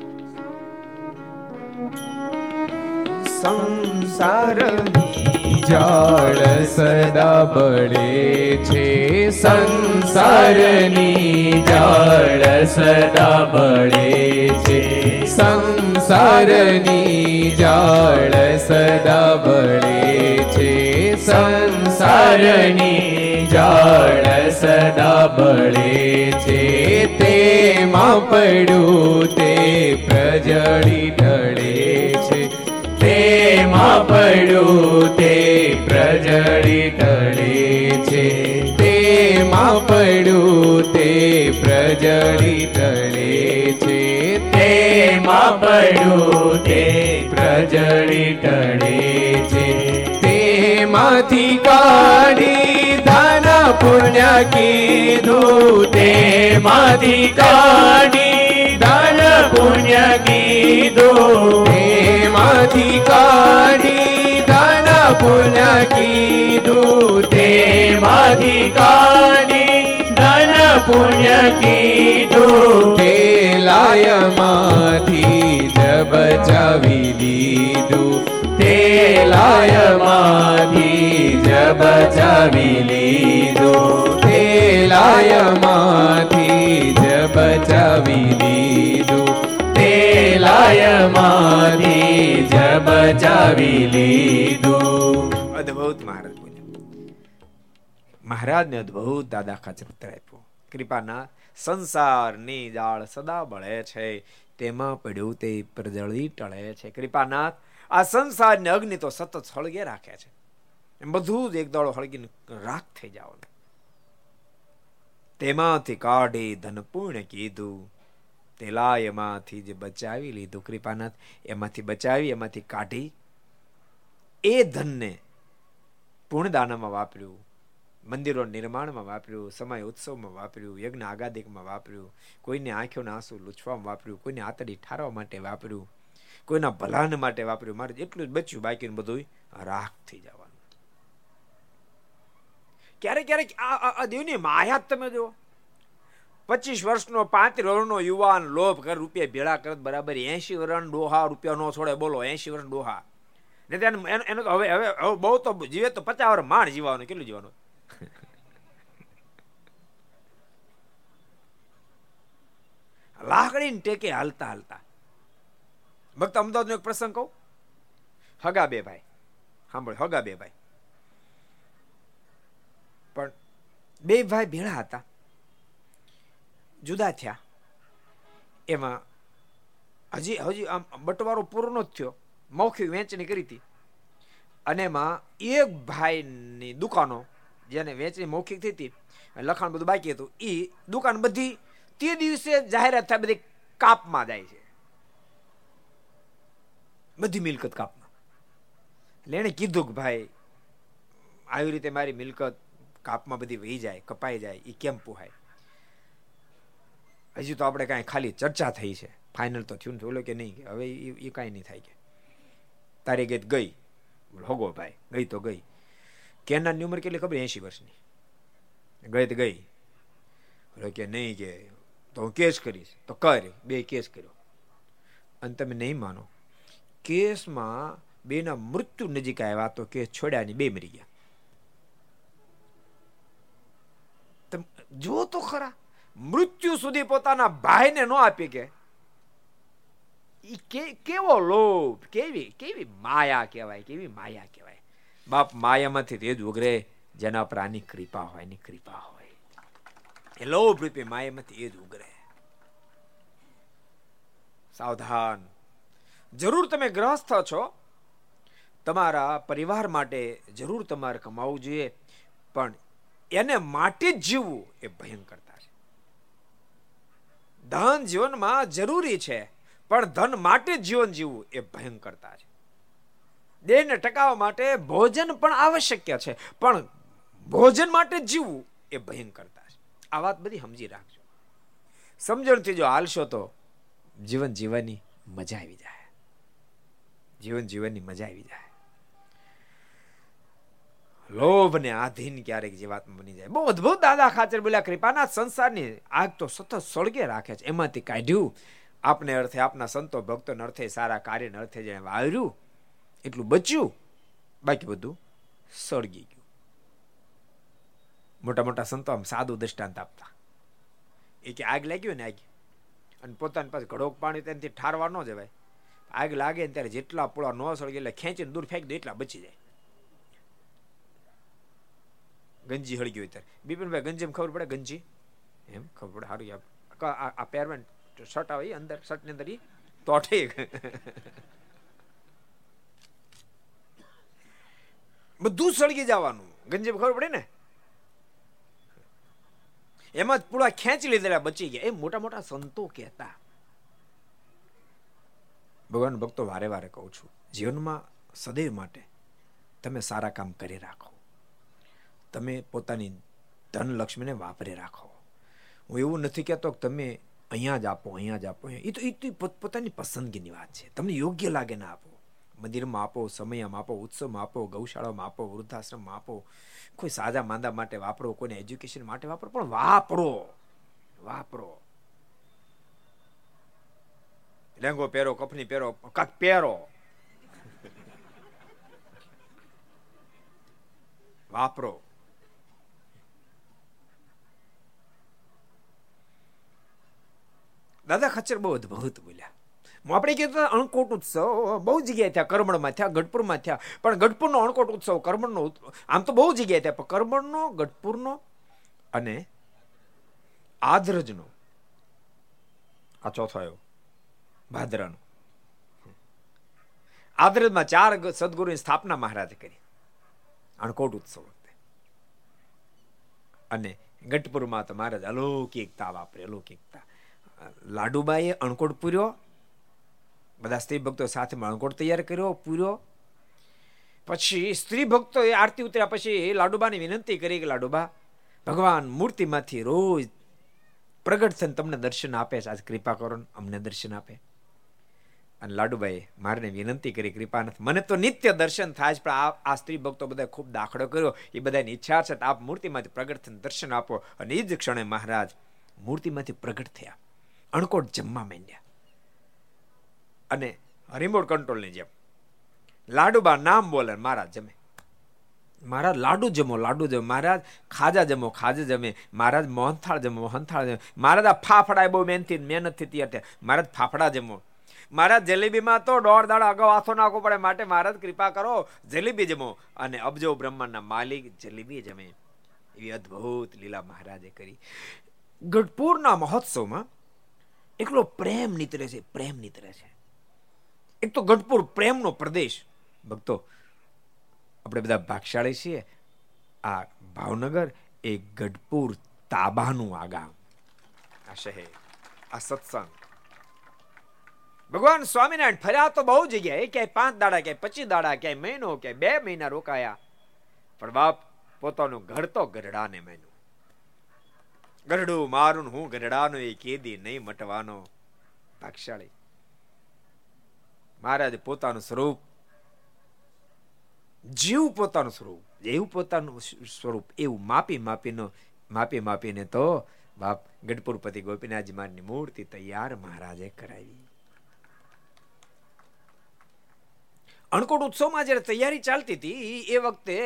સંસારની જાળ સદા બળે છે. સંસારની જાળ સદા બળે છે. સંસારની જાળ સદા બળે છે. સંસારની જાળ સદા બળે છે. તેમાં પડ્યું તે પ્રજળી ઢળે તેમાં પડ્યું તે પ્રજળી ટળે છે. તેમાં પડ્યું તે પ્રજળી ટળે છે. તેમાં પડ્યું તે પ્રજળી ટળે છે તેમાંથી કાઢી ધન પુણ્ય કીધું. તેમાંથી કાઢી ધન પુણ્ય કીધું. કાઢી ધન પુન કીધું તેમાંથી કાઢી ધન પુણ્ય કીધું તે લાયમાંથી જ બચાવી લીધું તે લાયમાંથી જ બચાવી લીધું તે લાયમાંથી જ બચાવી લીધું તે લાયમાંથી જ બચાવી લીધું. અદ્ભુત મહારાજ મહારાજને અદ્ભુત દાદા ખાચર પુત્ર આપ્યો. કૃપાના સંસારની જાળ સદા બળે છે. તેમાં પડ્યું તે પ્રજળી ટળે છે. કૃપાનાથ, આ સંસારને અગ્નિ તો સતત સળગે રાખે છે. એમ બધું જ એક દાડો હળગીને રાખ થઈ જાવ તેમાંથી કાઢી ધન પૂર્ણ કીધું. તેલા એમાંથી જે બચાવી લીધું, કૃપાનાથ, એમાંથી બચાવી, એમાંથી કાઢી, એ ધનને પૂર્ણદાનામાં વાપર્યું, મંદિરો નિર્માણમાં વાપર્યું, સમય ઉત્સવમાં વાપર્યું, યજ્ઞ આગાદિકમાં વાપર્યું, કોઈને આંખોના આંસુ લૂછવામાં વાપર્યું, કોઈને આતડી ઠારવા માટે વાપર્યું, કોઈના ભલાન માટે વાપર્યું, મારે એટલું જ બચ્યું, બાકીનું બધું રાખ થઈ જવાનું. ક્યારેક ક્યારેક આ દેવની માયા તમે જો પચીસ વર્ષનો પાંત્રીસ વર્ષનો યુવાન લોભ કર, રૂપિયા ભેળા કરત બરાબર, એંશી વર્ષ ડોહા, રૂપિયા નો છોડે, બોલો, એંશી વર્ષ ડોહા. ને ત્યાં એનો હવે હવે બહુ તો જીવે તો પચાસ વર્ષ માણ જીવાનું કેટલું જીવાનું [LAUGHS] લાકડીને ટેકે હાલતા હાલતા. ભક્ત અમદાવાદનો એક પ્રસંગ કહું? હગા બે ભાઈ. સાંભળ, હગા બે ભાઈ. પણ બે ભાઈ ભેળા હતા. જુદા થયા. એમાં હજી હજી આમ બટવારો પૂરો જ થયો. મૌખિક વેચણી કરી હતી. અને એમાં એક ભાઈની દુકાનો જેને વેચણી મૌખિક થઈ હતી લખાણ બધું બાકી હતું એ દુકાન બધી તે દિવસે જાહેરાત થાય બધી કાપમાં જાય છે. બધી મિલકત કાપમાં. એટલે એણે કીધું કે ભાઈ, આવી રીતે મારી મિલકત કાપમાં બધી વહી જાય, કપાઈ જાય એ કેમ પુહાય? હજી તો આપણે કાંઈ ખાલી ચર્ચા થઈ છે. ફાઇનલ તો થયું બોલો કે નહીં હવે એ કાંઈ નહીં થાય કે. તારી ગીત ગઈ. હોગો ભાઈ, ગઈ તો ગઈ. કેનારની ઉંમર કેટલી ખબર? એંશી વર્ષની. ગઈ તો ગઈ. બોલો કે નહીં કે? તો હું કેસ કરીશ. તો કર. બે કેસ કર્યો. અને તમે નહીં માનો. કેસમાં બેના મૃત્યુ નજીક આવ્યા તો કેસ છોડ્યા ને બે મરી ગયા. જો તો ખરા. મૃત્યુ સુધી પોતાના ભાઈને ન આપી કે. કેવો લોભ, કેવી કેવી માયા કહેવાય, કેવી માયા કહેવાય. બાપ માયામાંથી તે જ ઉગરે, જેના પર આની કૃપા હોય એની કૃપા હોય. એ લોભ રૂપે માયામાંથી એ જ ઉગરે. સાવધાન. જરૂર તમે ગ્રહસ્થ છો, તમારા પરિવાર માટે જરૂર તમારે કમાવું જોઈએ, પણ એને માટે જ જીવવું એ ભયંકરતા ધન જીવનમાં જરૂરી છે, પણ ધન માટે જીવન જીવવું એ ભયંકરતા છે. દેહને ટકાવવા માટે ભોજન પણ આવશ્યક છે, પણ ભોજન માટે જીવવું એ ભયંકરતા છે. આ વાત બધી સમજી રાખજો. સમજણથી જો હાલશો તો જીવન જીવવાની મજા આવી જાય. જીવન જીવનની મજા આવી જાય. લોભ ને આધીન ક્યારેક જીવાત્મા બની જાય. બહુ અદભુત દાદા ખાચર બોલ્યા કૃપાના સંસારની આગ તો સતત સળગે રાખે છે. એમાંથી કાઢ્યું. આપને અર્થે આપના સંતો ભક્તોને અર્થે સારા કાર્યને અર્થે જેને વાવ્યું એટલું બચ્યું. બાકી બધું સળગી ગયું. મોટા મોટા સંતો આમ સાદું દ્રષ્ટાંત આપતા. એ કે આગ લાગ્યું ને આગ, અને પોતાની પાસે ઘડોક પાણી તેનાથી ઠારવા ન જવાય. આગ લાગે ને ત્યારે જેટલા પોળા ન સળગે એટલે ખેંચીને દૂર ફેંકી દે, એટલા બચી જાય. ગંજી હળગી હોય ત્યારે. બિપિનભાઈ, ગંજી એમ ખબર પડે? ગંજી? એમ ખબર પડે. સારું આ પેરમેન્ટ શર્ટ આવે અંદર શર્ટની અંદર તો તોઠે બધું સળગી જવાનું. ગંજી ખબર પડે ને? એમાં જ પૂરા ખેંચી લીધેલા બચી ગયા. એ મોટા મોટા સંતો કહેતા. ભગવાન ભક્તો, વારે વારે કહું છું, જીવનમાં સદૈવ માટે તમે સારા કામ કરી રાખો. તમે પોતાની ધન લક્ષ્મીને વાપરી રાખો. હું એવું નથી કહેતો કે તમે અહીંયા જ આપો, અહીંયા જ આપો. એ તો એ તો પોતાની પસંદગીની વાત છે. તમને યોગ્ય લાગે ને આપો. મંદિરમાં આપો, સમયમાં આપો, ઉત્સવમાં આપો, ગૌશાળામાં આપો, વૃદ્ધાશ્રમમાં આપો. કોઈ સાજા માંદા માટે વાપરો, કોઈને એજ્યુકેશન માટે વાપરો, પણ વાપરો. વાપરો. લેંગો પહેરો કફની પહેરો કાંક પહેરો. વાપરો. દાદા, ખચ્ચર બહુ અદભુત બોલ્યા. આપણે કહેતા અણકોટ ઉત્સવ, બહુ જગ્યાએ થયા, કરમણમાં થયા, ગઢપુરમાં થયા. પણ ગઢપુરનો અણકોટ ઉત્સવ, કરમણનો આમ તો બહુ જગ્યાએ થયા, પણ કરમણનો, ગઢપુરનો અને આદરજનો. આ ચોથો આવ્યો. ભાદરાનો. આદરજમાં ચાર સદગુરુની સ્થાપના મહારાજે કરી. અણકોટ ઉત્સવ વખતે. અને ગઢપુરમાં તો મહારાજ અલૌકિકતા વાપરે, અલૌકિકતા. લાડુબાઈએ અણકોટ પૂર્યો. બધા સ્ત્રી ભક્તો સાથે અણકોટ તૈયાર કર્યો, પૂર્યો. પછી સ્ત્રી ભક્તો એ આરતી ઉતર્યા પછી લાડુબાની વિનંતી કરી કે લાડુબા, ભગવાન મૂર્તિમાંથી રોજ પ્રગટ થઈને તમને દર્શન આપે છે. આજ કૃપા કરો અમને દર્શન આપે. અને લાડુબાઈ મારને વિનંતી કરી કૃપાનાથ મને તો નિત્ય દર્શન થાય છે, પણ આ સ્ત્રી ભક્તો બધા ખૂબ દાખલો કર્યો. એ બધાની ઈચ્છા છે આપ મૂર્તિમાંથી પ્રગટ થઈને દર્શન આપો. અને એ જ ક્ષણે મહારાજ મૂર્તિમાંથી પ્રગટ થયા. અણકોટ જમવા માંડ્યા. અને રિમોટ કંટ્રોલની જેમ. લાડુબા નામ બોલે મારા જમે. મહારાજ લાડુ જમો લાડુ જમો. મહારાજ, ખાજા જમો, ખાજા જમે. મહારાજ, મોહનથાળ જમો મોહનથાળ જમો. મહારાજ, આ ફાફડા બહુ મહેનતી મહેનતથી ત્યાં મહારાજ, ફાફડા જમો. મહારાજ, જલેબીમાં તો દોઢ દાડો અગાઉ આથો નાખવો પડે માટે મહારાજ, કૃપા કરો. જલેબી જમો. અને અબજો બ્રહ્માંડના માલિક જલેબી જમે. એવી અદ્ભુત લીલા મહારાજે કરી. ગઢપુરના મહોત્સવમાં એકલો પ્રેમ નીતરે છે, પ્રેમ નીતરે છે. એક તો ગઢપુર પ્રેમનો પ્રદેશ. ભક્તો, આપણે બધા ભાગશાળી છીએ. આ ભાવનગર એ ગઢપુર તાબાનું આ ગામ આ શહેર, આ સત્સંગ. ભગવાન સ્વામિનારાયણ ફર્યા તો બહુ જગ્યાએ ક્યાંય પાંચ દાડા, ક્યાંય પચીસ દાડા, ક્યાંય મહિનો, ક્યાંય બે મહિના રોકાયા. પણ બાપ પોતાનું ઘર તો ગઢડાને મેનું ગરડું મારું હું ગઢડાનો એ કેદી નહીં મટવાનો. ભાગશાળી. મહારાજ પોતાનું સ્વરૂપ, જીવ પોતાનું સ્વરૂપ એવું પોતાનું સ્વરૂપ એવું માપી માપીનો, માપી માપીને તો બાપ ગઢપુરપતિ ગોપીનાથજી મારની મૂર્તિ તૈયાર મહારાજે કરાવી. અણકોટ ઉત્સવમાં જ્યારે તૈયારી ચાલતી હતી, એ વખતે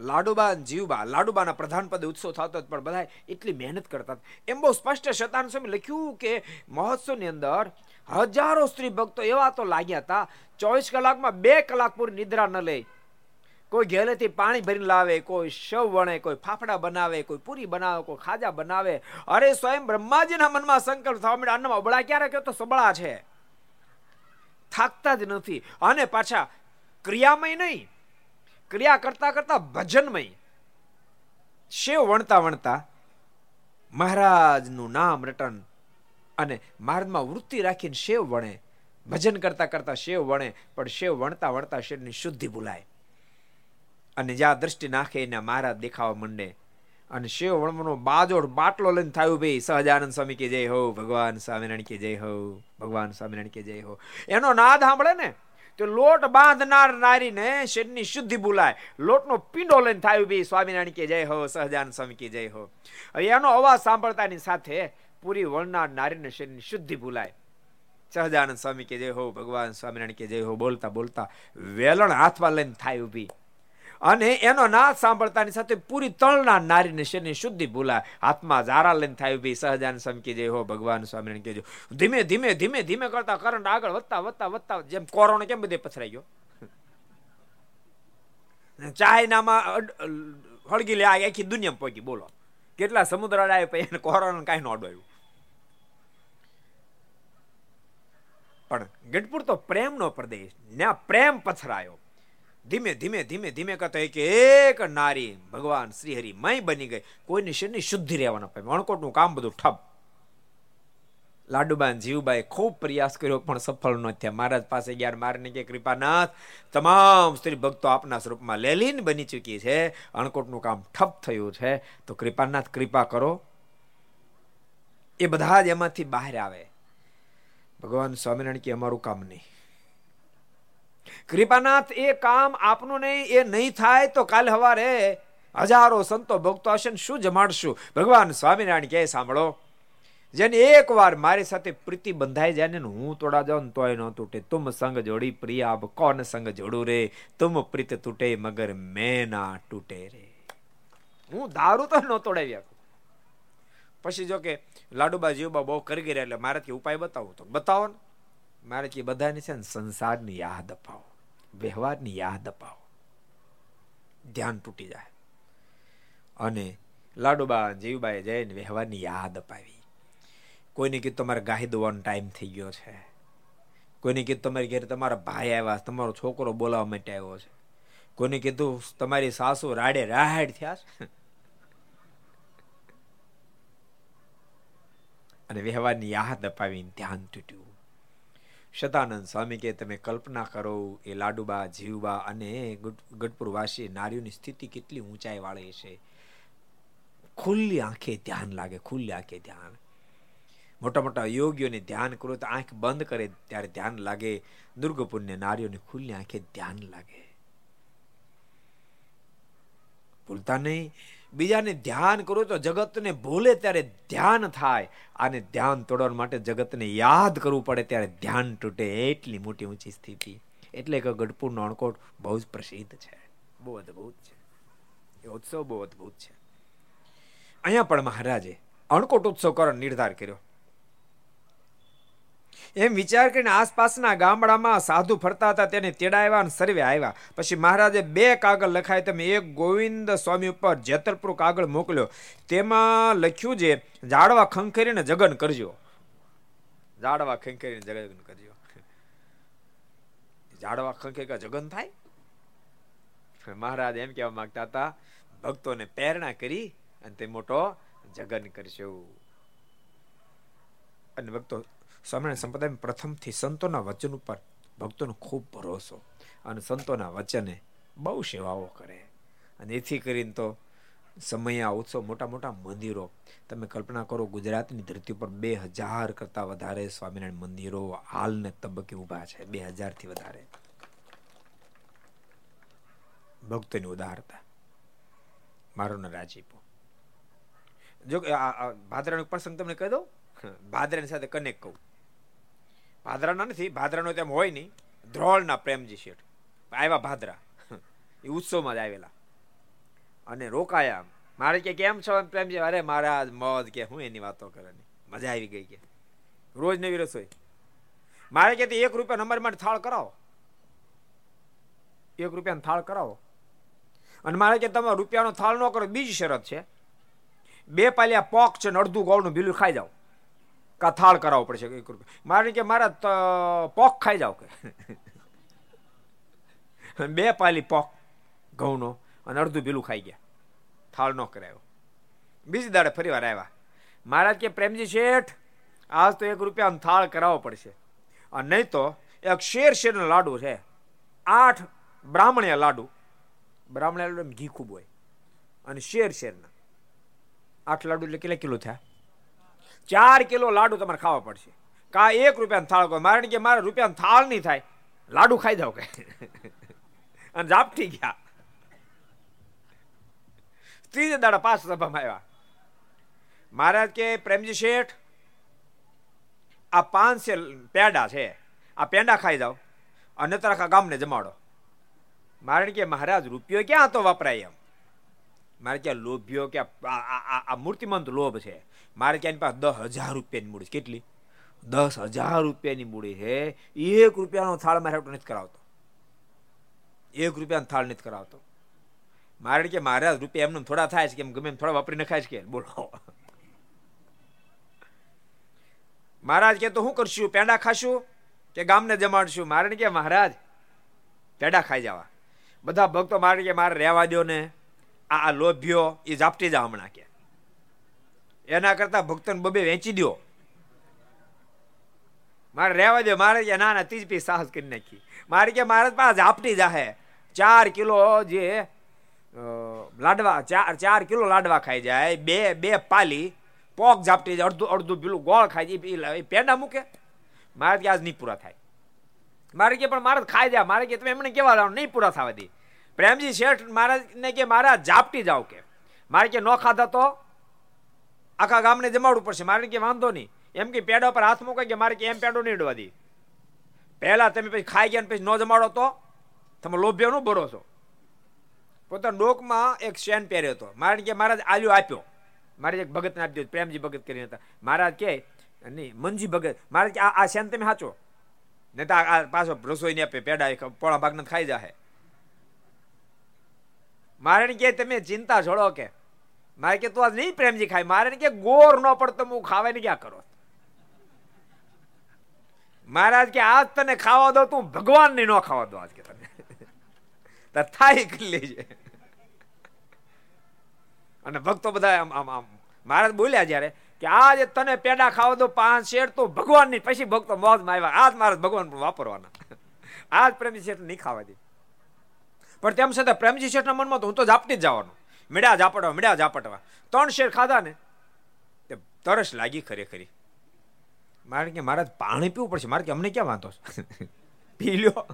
લાડુબા જીવબા લાડુબાના પ્રધાન પદે ઉત્સવ થતો પણ બધા એટલી મહેનત કરતા એમ બહુ સ્પષ્ટ શતાન સ્વામી લખ્યું કે મહોત્સવની અંદર હજારો સ્ત્રી ભક્તો એવા તો લાગ્યા હતા, ચોવીસ કલાકમાં બે કલાક પૂરી નિદ્રા ન લે કોઈ ઘેલેથી પાણી ભરીને લાવે, કોઈ શવ વણે, કોઈ ફાફડા બનાવે, કોઈ પૂરી બનાવે, કોઈ ખાજા બનાવે. અરે સ્વયં બ્રહ્માજીના મનમાં સંકલ્પ થવા મળે અન્નમાં અબળા ક્યારે કહો તો સબળા છે. થાકતા જ નથી. અને પાછા ક્રિયામય નહીં. ક્રિયા કરતા કરતા ભજનમય. શેવ વણતા વણતા મહારાજનું નામ રટન અને માર્ગમાં વૃત્તિ રાખીને શેવ વણે. ભજન કરતા કરતા શેવ વણે, પણ શેવ વણતા વણતા શેરની શુદ્ધિ ભૂલાય. અને જ્યાં દ્રષ્ટિ નાખે એને મહારાજ દેખાવા માંડે. અને શિવ વણવાનો બાજોડ બાટલો લઈને થયું ભાઈ સહજાનંદ સ્વામી કે જય હો, ભગવાન સ્વામિનારાયણ કે જય હો, ભગવાન સ્વામિનારાયણ કે જય હો. એનો નાદ સાંભળે ને? તો લોટ બાંધનાર નારીને શરીરની શુદ્ધિ બોલાય લોટનો પીંડો લઈને થાય ભાઈ સ્વામિનારાયણ કે જય હો સહજાન સ્વામી કે જય હો. એનો અવાજ સાંભળતાની સાથે પૂરી વળનાર નારીને શરીરની શુદ્ધિ બોલાય સહજાનંદ સ્વામી કે જય હો, ભગવાન સ્વામિનારાયણ કે જય હો, બોલતા બોલતા વેલણ હાથમાં લઈને થાય ઊભી. અને એનો નાદ સાંભળતાની સાથે પૂરી તળના નારીને શરીરની શુદ્ધિ ભૂલાય? હાથમાં ઝારા લઈને થાય ઊભી સહજાન સમકી જય હો ભગવાન સ્વામીને કહેજો. ધીમે ધીમે ધીમે ધીમે કરતા કરંટ આગળ વધતા વધતા વધતા જેમ કોરોના કેમ બધે પથરાઈ ગયો? ચાઇનામાં હળગી લે આખી દુનિયામાં પહોંચી, બોલો. કેટલા સમુદ્ર અડાય પછી એને કોરોના કાંઈ ન અડવાયું. પણ ગઢપુર તો પ્રેમનો પ્રદેશ ત્યાં પ્રેમ પથરાયો. ધીમે ધીમે ધીમે ધીમે કરતા કે એક નારી ભગવાન શ્રી હરિ મય બની ગઈ. કોઈની શરીરની શુદ્ધિ રહેવાના પામે અણકોટનું કામ બધું ઠપ. લાડુબાન જીવબાઈ ખૂબ પ્રયાસ કર્યો, પણ સફળ ન થયા. મહારાજ પાસે ગયા મારને કે કૃપાનાથ, તમામ સ્ત્રી ભક્તો આપના સ્વરૂપમાં લેલીન બની ચૂકી છે. અણકોટનું કામ ઠપ થયું છે. તો કૃપાનાથ, કૃપા કરો. એ બધા જ એમાંથી બહાર આવે. ભગવાન સ્વામિનારાયણ કે, અમારું કામ નહીં. કૃપાનાથ એ કામ આપનું નહીં, એ નહીં થાય તો કાલે હવારે હજારો સંતો ભક્તો હશે શું જમાડશું? ભગવાન સ્વામિનારાયણ કહે સાંભળો? જેને એક વાર મારી સાથે પ્રીતિ બંધાઈ જાય ને હું તોડા જાઉં તોય ન તૂટે. તુમ સંગ જોડી પ્રિયા કોન સંગ જોડું રે? તુમ પ્રીત તૂટે મગર મેં ના તૂટે રે. હું દારૂ તો ન તોડાવી આપું પછી જો કે લાડુબા જીવબા બહુ કરી ગયા એટલે મારાથી ઉપાય બતાવો તો. બતાવો ને. મારે કે છે ને સંસારની યાદ અપાવો. વ્યવહારની યાદ અપાવો. ધ્યાન તૂટી જાય. અને લાડુબા જીવબાએ જઈને વ્યવહારની યાદ અપાવી. કોઈને કીધું, તમારે ગાહી દોવાનો ટાઈમ થઈ ગયો છે. કોઈને કીધું, તમારી ઘરે તમારા ભાઈ આવ્યા તમારો છોકરો બોલાવવા માટે આવ્યો છે. કોઈને કીધું, તમારી સાસુ રાડે રાહાડ થયા છે. અને વ્યવહારની યાદ અપાવીને ધ્યાન તૂટ્યું. શતાનંદ સ્વામી કે તમે કલ્પના કરો એ લાડુબા જીવબા અને ગઢપુર વાસી નારીઓની સ્થિતિ કેટલી ઊંચાઈ વાળી છે. ખુલ્લી આંખે ધ્યાન લાગે, ખુલ્લી આંખે ધ્યાન. મોટા મોટા યોગીઓને ધ્યાન કરો તો આંખ બંધ કરે ત્યારે ધ્યાન લાગે. દુર્ગપુણ્ય નારીઓને ખુલ્લી આંખે ધ્યાન લાગે. ભૂલતા નહીં. બીજાને ધ્યાન કરો તો જગતને ભૂલે ત્યારે ધ્યાન થાય અને ધ્યાન તોડવા માટે જગતને યાદ કરવું પડે ત્યારે ધ્યાન તૂટે એટલી મોટી ઊંચી સ્થિતિ. એટલે કે ગઢપુરનો અણકોટ બહુ જ પ્રસિદ્ધ છે. બહુ અદભુત છે. એ ઉત્સવ બહુ અદભુત છે. અહીંયા પણ મહારાજે અણકોટ ઉત્સવ કરવાનો નિર્ધાર કર્યો. એમ વિચાર કરીને આસપાસના ગામડામાં સાધુ ફરતા હતા, તેને તેડાવ્યા અને સર્વે આવ્યા. પછી મહારાજે બે કાગળ લખાય તમે એક ગોવિંદ સ્વામી ઉપર જેતરપુર કાગળ મોકલ્યો. તેમાં લખ્યું છે, જાડવા ખંખેરીને જગન કરજો. જાડવા ખંખેરીને જગન કરજો. જાડવા ખંખેરી જગન થાય? મહારાજ એમ કહેવા માંગતા હતા, ભક્તોને પ્રેરણા કરી અને તે મોટો જગન કરશો. અને ભક્તો સ્વામિનારાયણ સંપ્રદાય પ્રથમથી સંતોના વચન ઉપર ભક્તોનો ખૂબ ભરોસો અને સંતોના વચને બહુ સેવાઓ કરે. અને એથી કરીને તો સમય ઉત્સવ મોટા મોટા મંદિરો, તમે કલ્પના કરો ગુજરાતની ધરતી પર બે હજાર કરતાં વધારે સ્વામિનારાયણ મંદિરો હાલને તબક્કે ઊભા છે, બે હજારથી વધારે. ભક્તોની ઉદારતા. મારો ને રાજીપો જો ભાદરાનો પ્રસંગ તમને કહી દઉં? ભાદરાની સાથે કનેક્ટ કહું. ભાદરાના નથી, ભાદરાનો તેમ હોય નહીં. ધ્રોળના પ્રેમજી શેઠ. આવ્યા ભાદરા. એ ઉત્સવમાં જ આવેલા. અને રોકાયા મારે કે કેમ છો પ્રેમજી? અરે મારા મોજ કે હું એની વાતો કરે મજા આવી ગઈ કે. રોજ નવી રસોઈ. મારે કે એક રૂપિયા નંબર માટે થાળ કરાવો. એક રૂપિયાનો થાળ કરાવો. અને મારે કે તમે રૂપિયાનો થાળ ન કરો, બીજી શરત છે. બે પાલિયા પોક છે ને અડધું ગોળનું બિલું ખાઈ જાઓ. કા થાળ કરાવવો પડશે એક રૂપિયા મારે કે મારા પોખ ખાઈ જાવ કે. બે પાલી પોખ ઘઉંનો અને અડધું પેલું ખાઈ ગયા. થાળ ન કરાયો. બીજી દાડે ફરી વાર આવ્યા. મહારાજ કે, પ્રેમજી શેઠ, આજ તો એક રૂપિયા થાળ કરાવવો પડશે. અને નહીં તો એક શેર શેરનો લાડુ છે. આઠ બ્રાહ્મણીયા લાડુ. બ્રાહ્મણીયા લાડુ ઘી ખૂબ હોય. અને શેર શેરના. આઠ લાડુ એટલે કેટલા કિલો થયા? ચાર કિલો લાડુ તમારે ખાવા પડશે. કા એક રૂપિયાનો થાળ કહો મારે, કે મારે રૂપિયાનો થાળ નહીં થાય, લાડુ ખાઈ જાઓ કે. અને ઝાપટી ગયા. ત્રીજે દાડા પાસ સભામાં આવ્યા. મહારાજ કે, પ્રેમજી શેઠ, આ પાંચ પેડા છે, આ પેંડા ખાઈ જાઓ અને તરખા ગામને જમાડો. મારે કે, મહારાજ, રૂપિયો ક્યાં તો વપરાય એમ? મારે ક્યાં લોભ્યો કે આ મૂર્તિમંત લોભ છે? મારે ક્યાં પાસે દસ હજાર રૂપિયાની મૂડી કેટલી? દસ હજાર રૂપિયાની મૂડી છે. એક રૂપિયાનો થાળ મારે નથી કરાવતો. એક રૂપિયાનો થાળ નથી કરાવતો. મારે કે મારા રૂપિયા એમને થોડા થાય છે કેમ ગમે એમ થોડા વાપરી નખાય છે કે? બોલો. મહારાજ કે તો શું કરશું? પેંડા ખાશું કે ગામને જમાડશું? મારે કે મહારાજ, પેડા ખાઈ જવા. બધા ભક્તો મારે કે મારે રહેવા દો ને. આ લોભ્યો એ ઝાપટી જા હમણાં કે. એના કરતા ભક્તન બબે વેચી દો મારે રહેવા દે મારે કે ના ના ત્રીજ પી સાહસ કરી નાખી. મારે કે મારે પાસે ઝાપટી જાહે. ચાર કિલો જે લાડવા, ચાર ચાર કિલો લાડવા ખાઈ જાય, બે બે પાલી, પોક ઝાપટી જાય, અડધું અડધું પેલું ગોળ ખાઈ જાય એ પેંડા મૂકે. મારે કે આજ નહીં પૂરા થાય. મારે કે પણ મારે ખાઈ જાય મારે કે તમે એમને કેવા નહીં પૂરા થવા દે. પ્રેમજી શેઠ મહારાજને કે મારા જાપટી જાવ કે. મારે કે ન ખાધા તો? આખા ગામને જમાડવું પડશે. મારે કે વાંધો નહીં. એમ કે પેડા પર હાથ મૂકે કે મારે કે એમ પેડો નહીં ડવા દે. પહેલા તમે પછી ખાઈ ગયા પછી ન જમાડો તો? તમે લોભ્યો નું ભરો છો. પોતાના ડોકમાં એક શેન પહેર્યો હતો. મારે કે મહારાજ આલ્યો આપ્યો. મારે એક ભગતને આપી દીધું. પ્રેમજી ભગત કરીને હતા. મહારાજ કે નહીં, મનજી ભગત. મારે કે આ શેન તમે સાચો નહીં તો આ પાછો રસોઈ ને આપે. પેડા પોળા ભાગને ખાઈ જાય મારે કે તમે ચિંતા છોડો કે. મારે કે તું આજ નહીં પ્રેમજી ખાય? મારે કે ગોર ન પડતો, હું ખાવા ને ક્યાં કરો? મહારાજ કે આજ તને ખાવા દો, તું ભગવાન ને ન ખાવા દો આજ કે તને. થાય કરી લેજે અને ભક્તો બધા આમ આમ આમ, મહારાજ બોલ્યા જ્યારે કે, આજે તને પેડા ખાવા દો પાંચ શેર, તો ભગવાનની પછી ભક્તો મોજમાં આવ્યા, આજ મહારાજ ભગવાન વાપરવાના. આજ પ્રેમી શેઠ નહીં ખાવા દે. પણ તેમ છતાં પ્રેમજી શેઠના મનમાં તો હું તો ઝાપટી જ જવાનું. મેળા ઝાપટવા મેળા ઝાપટવા. ત્રણ શેર ખાધા ને તે તરસ લાગી ખરેખરી મારે કે મારે પાણી પીવું પડશે. મારે કે અમને ક્યાં વાંધો [LAUGHS] પી લ્યો.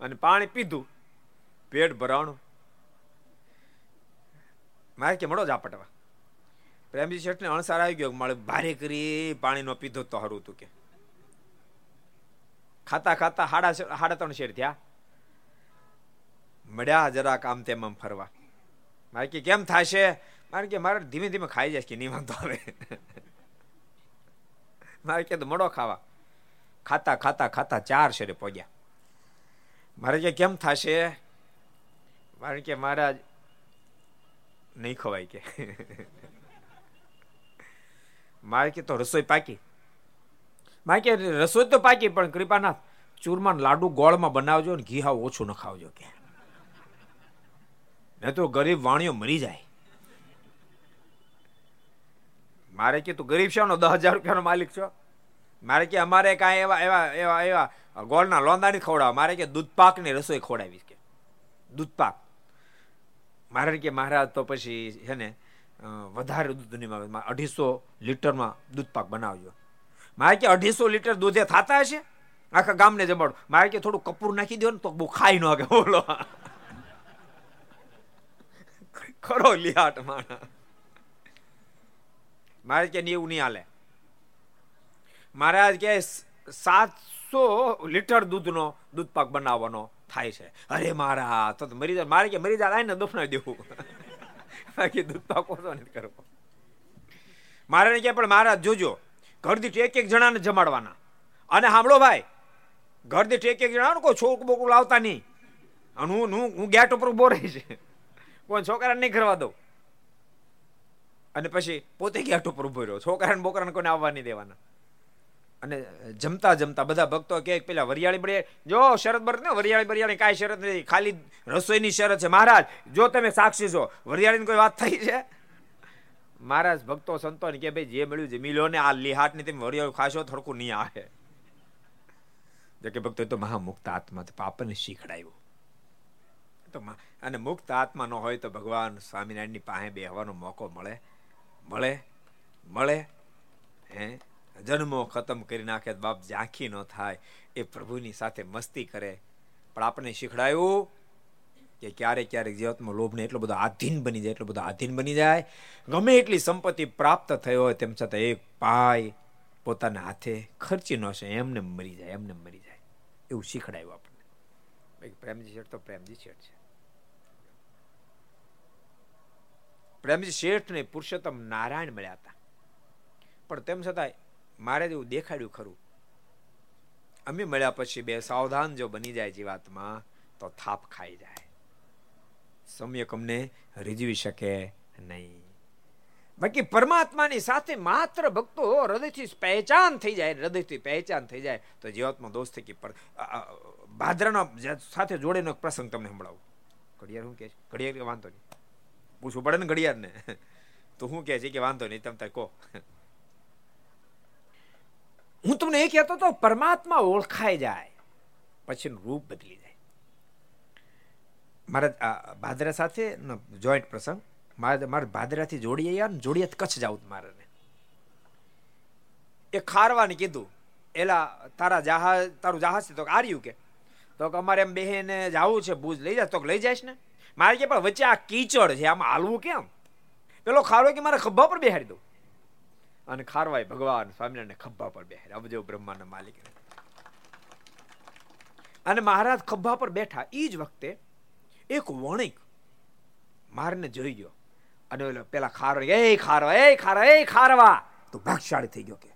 અને પાણી પીધું. પેટ ભરાણું. મારે કે મળો ઝાપટવા. પ્રેમજી શેઠને અણસાર આવી ગયો મારે ભારે કરી પાણી નો પીધો તો હરું હતું કે. ખાતા ખાતા હાડા હાડા ત્રણ શેર થયા. મળ્યા જરાક આમ તેમ આમ ફરવા. મારે કે, કેમ થશે? મારે કે, મારે ધીમે ધીમે ખાઈ જાય કે નહીં, વાંધો આવે. મારે કે, તો મડો ખાવા. ખાતા ખાતા ખાતા ચાર શેરે પહોંચ્યા મારે કે, કેમ થશે? મારે કે, મહારાજ, નહીં ખવાય કે. મારે કે, તો રસોઈ પાકી. મારે કે, રસોઈ તો પાકી, પણ કૃપાનાથ, ચૂરમાન લાડુ ગોળમાં બનાવજો ને ઘી હાવ ઓછું ન ખાવજો કે. નહીં તો ગરીબ વાણીઓ મરી જાય. મારે કે તું ગરીબ છો ને દસ હજાર રૂપિયાનો માલિક છો? મારે કે અમારે કાંઈ એવા એવા એવા એવા ગોળના લોંદાની ખવડાવવા. મારે કે દૂધપાકની રસોઈ ખવડાવી કે. દૂધપાક મારે કે મહારાજ તો પછી છે ને વધારે દૂધ નહીં માગે અઢીસો લીટરમાં દૂધપાક બનાવજો. મારે કે અઢીસો લીટર દૂધે થતા હશે? આખા ગામને જમાડો. મારે કે થોડું કપૂર નાખી દો ને તો બહુ ખાઈ ન કે બોલો. ખરો લિયાટ માણા. મારે કે એવું નહીં હાલે. મહારાજ કે સાતસો લીટર દૂધનો, દૂધ પાક બનાવવાનો થાય છે. અરે મારા, તો મરી જાય મારે કે મરી જાય ને દફનાવી દેવું. [LAUGHS] બાકી દૂધ પાક ઓછો નથી કરવો. મારે કે પણ મહારાજ, જોજો ઘર દીઠ એક એક જણાને જમાડવાના. અને સાંભળો ભાઈ ઘર દીઠ એક એક જણા કોઈ છોક બોકું લાવતા નહીં. અને હું હું ગેટ ઉપર ઊભો રહી છે. કોઈ છોકરાને નહીં કરવા દઉં. અને પછી પોતે ગેટ ઉપર ઊભો રહ્યો. છોકરાને બોકરાને કોઈને આવવા નહીં દેવાના. અને જમતા જમતા બધા ભક્તો કે પેલા વરિયાળી બળે, જો શરત બરત ને, વરિયાળી બરિયાળી કાંઈ શરત નથી. ખાલી રસોઈની શરત છે. મહારાજ, જો તમે સાક્ષી છો. વરિયાળીની કોઈ વાત થઈ છે? મહારાજ ભક્તો સંતોને કે ભાઈ, જે મળ્યું જમી ને, આ લિહાટની તમે વરિયાળું ખાશો થોડું નહીં આવે. જો કે ભક્તો તો મહામુક્ત આત્મા પાપને શીખડાયું. તો અને મુક્ત આત્મા ન હોય તો ભગવાન સ્વામિનારાયણની પાસે બેહવાનો મોકો મળે. મળે? મળે? હે? જન્મો ખતમ કરી નાખે બાપ ઝાંખી ન થાય. એ પ્રભુની સાથે મસ્તી કરે. પણ આપણે શીખડાયું કે ક્યારેક ક્યારેક જીવતમાં લોભને એટલો બધો આધીન બની જાય, એટલો બધો આધીન બની જાય. ગમે એટલી સંપત્તિ પ્રાપ્ત થઈ હોય તેમ છતાં એક પાય પોતાના હાથે ખર્ચી ન હશે એમને મરી જાય, એમને મરી જાય. એવું શીખડાયું આપણને. પ્રેમજી શેઠ તો પ્રેમજી શેઠ છે. પ્રેમજી શેઠને પુરુષોત્તમ નારાયણ મળ્યા હતા. પણ તેમ છતાં મારે એવું દેખાડ્યું ખરું. અમે મળ્યા પછી બે સાવધાન જો બની જાય જીવાતમાં તો થાપ ખાઈ જાય. સમ્યક અમને રીઝવી શકે નહીં. બાકી પરમાત્માની સાથે માત્ર ભક્તો હૃદયથી પહેચાન થઈ જાય, હૃદયથી પહેચાન થઈ જાય, તો જીવાત્મા દોસ્ત થઈ પર ભાદરાના સાથે જોડેનો પ્રસંગ તમને સંભળાવું. ઘડિયાળ શું કે ઘડિયાળ વાંધો નહીં. પૂછવું પડે ને ઘડિયાળને. તો હું કે છે કે વાંધો નહીં, તમે કહો. હું તમને એ કહેતો તો પરમાત્મા ઓળખાઈ જાય પછી રૂપ બદલી જાય. મારા ભાદરા સાથે જોઈન્ટ પ્રસંગ. મારે મારે ભાદરાથી જોડીએ યાર જોડીએ કચ્છ જાવું મારે એ ખારવાને કીધું, એલા, તારા જહાજ, તારું જહાજ છે. તો આર્યું કે? તો અમારે એમ બેહેને જવું છે, ભૂજ લઈ જાય તો લઈ જાય ને? મારે કે પણ વચ્ચે આ કીચડ છે, આમાં હાલવું કેમ? પેલો ખારો કે મારે ખભા પર બેહાડી દઉં. અને ખારવાય ભગવાન સ્વામિનારાયણ ખભા પર બેહાડે. અબજો બ્રહ્માના માલિક અને મહારાજ ખભા પર બેઠા. એ જ વખતે એક વણિક મારને જોઈ ગયો. અને પેલા ખારો એ ખારવા એ ખારવા એ ખારવા. તું ભાગશાળી થઈ ગયો કે.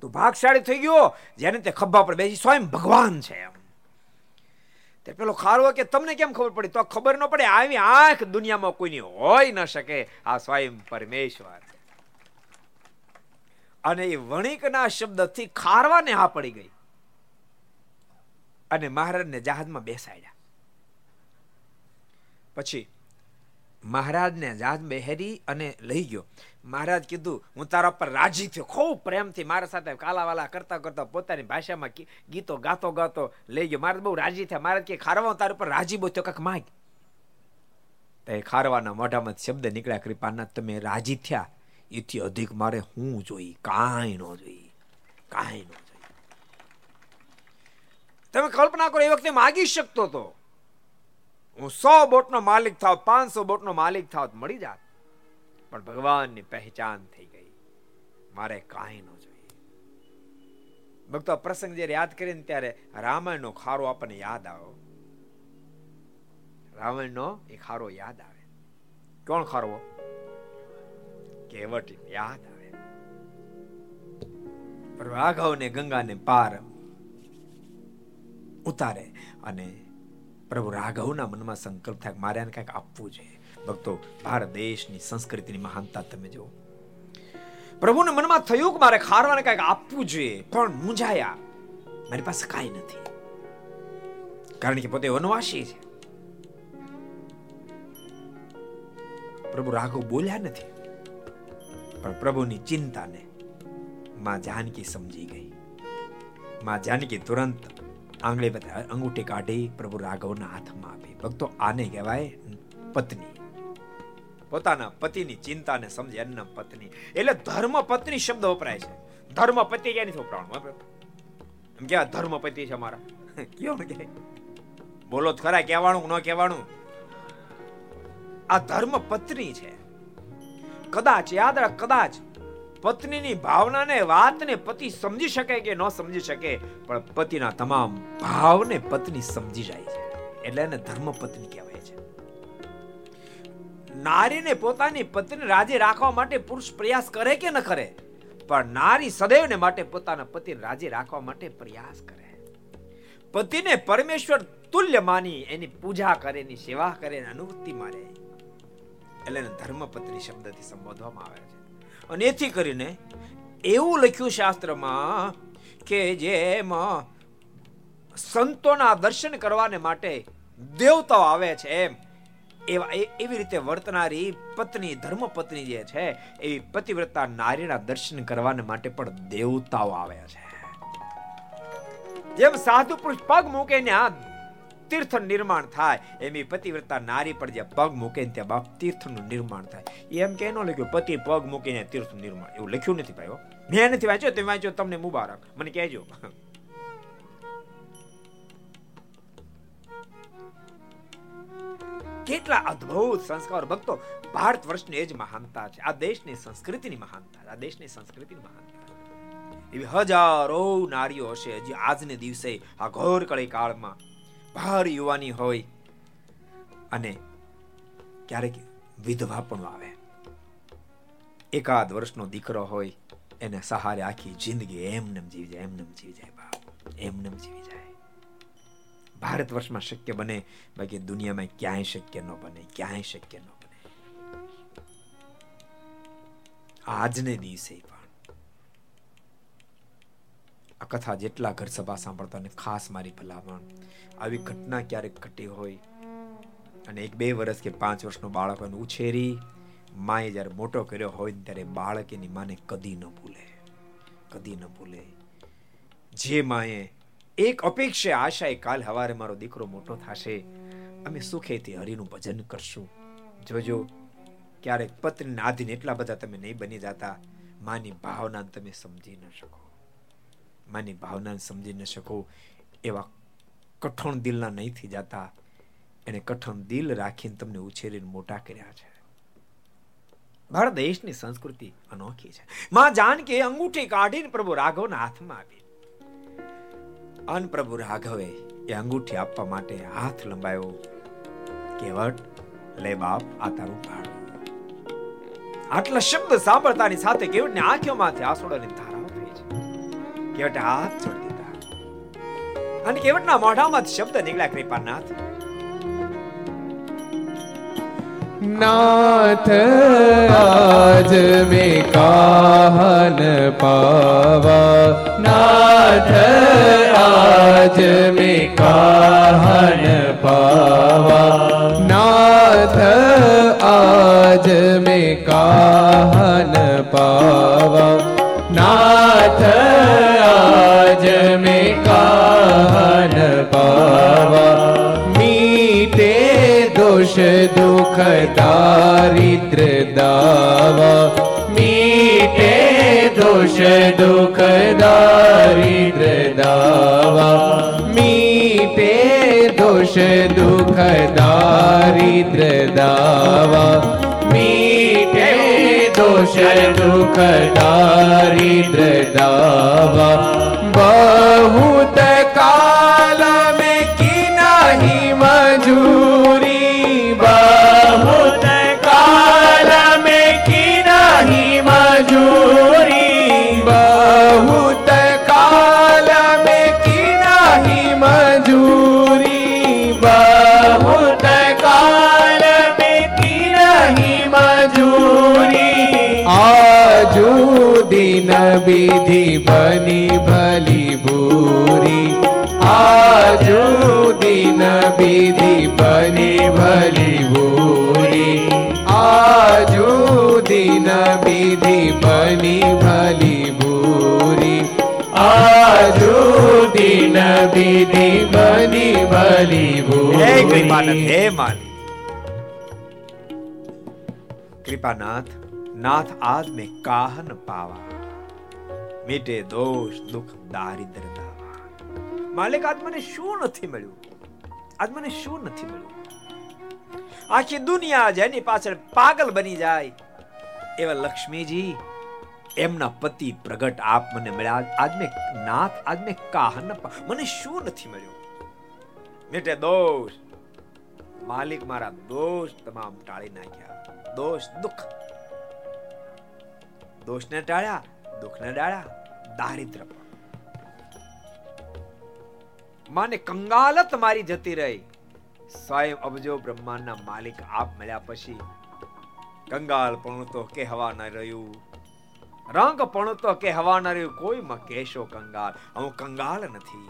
તું ભાગશાળી થઈ ગયો, જેને તે ખભા પર બેસી, સ્વયં ભગવાન છે એમ. તે પેલો ખારવો કે તમને કેમ ખબર પડી? તો ખબર ન પડે, આવી આંખ દુનિયામાં કોઈની હોય ન શકે. આ સ્વયં પરમેશ્વર. અને એ વણિકના શબ્દથી ખારવાને હા પડી ગઈ. અને મહારાજને જહાજમાં બેસાડ્યા. પછી મહારાજને જહાજ બેહેરી અને લઈ ગયો. મહારાજ કીધું, હું તારા પર રાજી થયો. ખૂબ પ્રેમથી મારા સાથે કાલાવાલા કરતા કરતા પોતાની ભાષામાં ગીતો ગાતો ગાતો લઈ ગયો. મહારાજ બહુ રાજી થયા. મહારાજ કે, ખારવા તારા પર રાજી બહુ થયો. કાંક માગ. તે ખારવાના મોઢામાં શબ્દ નીકળ્યા કૃપાના તમે રાજી થયા. એથી અધિક મારે હું જોઈ? કાંઈ ન જોઈ. કાંઈ ન જોઈ. તમે કલ્પના કરો, એ વખતે માગી શકતો હતો હું સો બોટનો માલિક થાવ, પાંચસો બોટનો માલિક થાવ મળી જાત. પણ ભગવાનની પહેચાન થઈ ગઈ. મારે કાંઈ ન જોઈએ. ભક્તો પ્રસંગ જયારે યાદ કરીને ત્યારે રામાયણનો ખારો આપણને યાદ આવ્યો રામાયણનો એ ખારો યાદ આવે. કોણ ખારો? કેવટ યાદ આવે. રાઘવ ને ગંગાને પાર ઉતારે અને પ્રભુ રાઘવના મનમાં સંકલ્પ થાય મારે આને કંઈક આપવું છે. ભક્તો ભારત દેશની સંસ્કૃતિની મહાનતા તમે જુઓ. પ્રભુને મનમાં થયું કે મારે ખારવાને કંઈક આપવું જોઈએ, પણ મૂંઝાયા. મારી પાસે કાંઈ નથી. કારણ કે પોતે વનવાસી છે. પ્રભુ રાઘવ બોલ્યા નથી, પણ પ્રભુની ચિંતાને માં જાનકી સમજી ગઈ. માં જાનકી તુરંત આંગળી અંગૂઠી કાઢી પ્રભુ રાઘવના હાથમાં આપી. ભક્તો આને કહેવાય પત્ની. પોતાના પતિની ચિંતાને સમજે, એમના પત્ની. એટલે ધર્મ પત્ની શબ્દ વપરાય છે. ધર્મ પતિ ક્યાં નથી વપરાવાનું એમ કે ધર્મ પતિ છે મારા? કયો કે? બોલો તો ખરા, કહેવાનું, ન કહેવાનું? આ ધર્મ પત્ની છે. કદાચ, યાદ રાખ, કદાચ પત્નીની ભાવનાને, વાતને પતિ સમજી શકે કે ન સમજી શકે, પણ પતિના તમામ ભાવને પત્ની સમજી જાય છે. એટલે એને ધર્મ પત્ની કહેવાય. નારીને પોતાની પત્ની રાજી રાખવા માટે પુરુષ પ્રયાસ કરે કે ન કરે? પણ નારી સદૈવને માટે પોતાના પતિને રાજી રાખવા માટે પ્રયાસ કરે. પતિને પરમેશ્વર તુલ્ય માની, એની પૂજા કરે, એની સેવા કરે અનુવૃત્તિ મારે. એટલે ધર્મપત્ની શબ્દથી સંબોધવામાં આવે છે. અને એથી કરીને એવું લખ્યું શાસ્ત્રમાં કે જેમાં સંતોના દર્શન કરવાને માટે દેવતાઓ આવે છે એમ એવા એવી રીતે વર્તનારી પત્ની, ધર્મપત્ની જે છે, એવી પતિવ્રતા નારીના દર્શન કરવાને માટે પણ દેવતાઓ આવે છે. જેમ સાધુ પુરુષ પગ મૂકે ને આ તીર્થ નિર્માણ થાય, એમ પતિવ્રતા નારી પર જે પગ મૂકે ને ત્યાં બાપ તીર્થનું નિર્માણ થાય. એમ કે ન લખ્યું, પતિ પગ મૂકીને તીર્થ નિર્માણ. એવું લખ્યું નથી ભાઈઓ મેં નથી વાંચ્યો, તમે વાંચ્યો, તમને મુબારક. મને કહેજો. કેટલા અદ્ભુત સંસ્કાર. ભક્તો, ભારત વર્ષની એ જ મહાનતા છે. આ દેશની સંસ્કૃતિની મહાનતા આ દેશની સંસ્કૃતિની મહાનતા એવી હજારો નારીઓ હશે જે આજને દિવસે આ ઘોર કળી કાળમાં ભાર યુવાની હોય અને ક્યારેક વિધવા પણ આવે એકાદ વર્ષનો દીકરો હોય, એને સહારે આખી જિંદગી એમને જીવી જાય એમને જીવી જાય, બાપ એમને જીવી જાય. ભારત વર્ષમાં શક્ય બને, બાકી દુનિયામાં ક્યાંય શક્ય ન બને, ક્યાંય શક્ય ન બને. આજને દિવસે પણ. આ કથા જેટલા ઘર સભા સાંભળતા અને ખાસ મારી ભલામણ આવી ઘટના ક્યારેક ઘટી હોય, અને એક બે વર્ષ કે પાંચ વર્ષનો બાળક ઉછેરી માએ જ્યારે મોટો કર્યો હોય ત્યારે બાળક એની માને કદી ન ભૂલે. કદી ન ભૂલે. જે માએ એક અપેક્ષા આશાએ કાલ હવારે મારો દીકરો મોટો થશે. અમે સુખેથી હરિનું ભજન કરશું. જોજો, ક્યારેક પત્ની આધીન એટલા બધા તમે નહીં બની જતા, માની ભાવના તમે સમજી ન શકો. માની ભાવના સમજી ન શકો, એવા કઠણ દિલના નહીં થઈ જતા. એને કઠણ દિલ રાખીને તમને ઉછેરીને મોટા કર્યા છે. ભારત દેશની સંસ્કૃતિ અનોખી છે. માં જાનકી અંગૂઠી કાઢીને પ્રભુ રાઘવના હાથમાં આપી અન પ્રભુ રાઘવે એ અંગૂઠી આપવા માટે હાથ લંબાયો કેવટ લે બાપ આ તારું ભાડું આટલા શબ્દ સાંભળતાની સાથે કેવટની આંખોમાંથી આંસુડાની ધારાઓ થઈ છે કેવટે હાથ છોડી દીધા અને કેવટના મોઢામાંથી શબ્દ નીકળ્યા કૃપાનાથ नाथ आज में काहन पावा नाथ आज में काहन पावा नाथ आज में काहन पावा नाथ आज में काहन पावा मीटे दोष दुख दारिद्र दावा मीटे दोष दुख दारिद्र દોષ દુઃખ દારિદ્ર દાવા. મીટે દોષ દુઃખ દારિદ્ર દાવા. બહુત દિન વિધિ બની ભલી ભૂરી આજુ દિન વિધિ બની ભલી ભૂરી આજુ દિન વિધિ બની ભલી હે કૃપાનાથ નાથ આજ મેં કાહ ન પાવા મીટે દોષ દુઃખ દારિદ્રતા માલિક આત્માને શું નથી મળ્યું આજ મને શું નથી મળ્યું? આખી દુનિયા જેની પાછળ પાગલ બની જાય. એવા લક્ષ્મીજી, એમના પતિ પ્રગટ આપ મને મળ્યા. આજ મેં નાથ, આજ મેં કાહન મને શું નથી મળ્યું? મેટે દોષ, માલિક મારા દોષ તમામ ટાળી નાખ્યા. દોષ, દુઃખ. દોષને ટાળ્યા, દુઃખને ટાળ્યા દારિદ્ર પણ માને કંગાલત મારી જતી રહી. સ્વયં અબજો બ્રહ્માંડના માલિક આપ મળ્યા પછી કંગાલ પણ તો કે હવા ન રહ્યું. રંગ પણ તો કે હવા ન રહ્યું. કોઈમાં કેશો કંગાલ? હું કંગાલ નથી.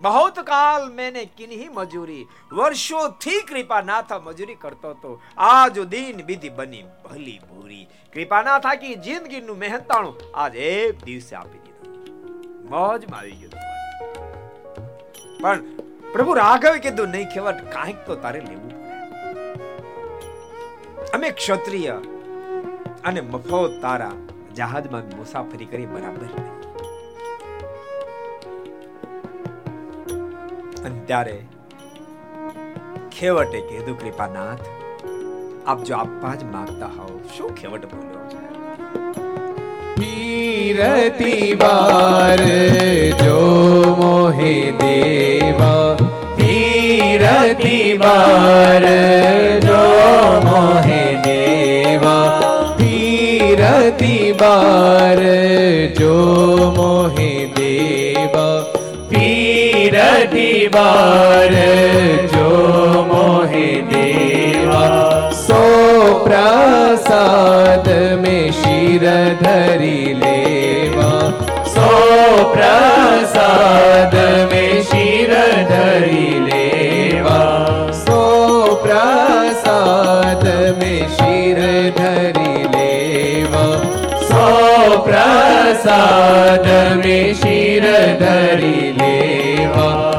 બહુત કાલ મેને કિન્હી મજૂરી. વર્ષોથી કૃપાનાથ મજૂરી કરતો તો આજ દિન વિધિ બની ભલી ભૂરી. કૃપાનાથ આખી જિંદગીનું મહેનતાણું આજ એક દિવસે આપી દીધું. મોજમાં આવી ગયું. પણ પ્રભુ રાઘવે કીધું, નહીં ખેવટ કાંઈક તો તારે લેવું અમે ક્ષત્રિય અને મફત તારા જહાજમાં મુસાફરી કરી બરાબર અને ત્યારે ખેવટે કીધું, કૃપાનાથ, આપ જો આપવા જ માંગતા હોવ, શું ખેવટ બોલ્યો છે? ફીરતી વાર જો મોહે દેવા પીરતી વાર જો મોહે દેવા પીરતી વાર જો મોહે દેવા પીરતી વાર જો મોહે દેવા સો પ્રસાદ શિર ધરી લેવા સો પ્રસાદ મે શિર ધરી લેવા સો પ્રસાદ મે શિર ધરી લેવા સો પ્રસાદ મે શિર ધરી લેવા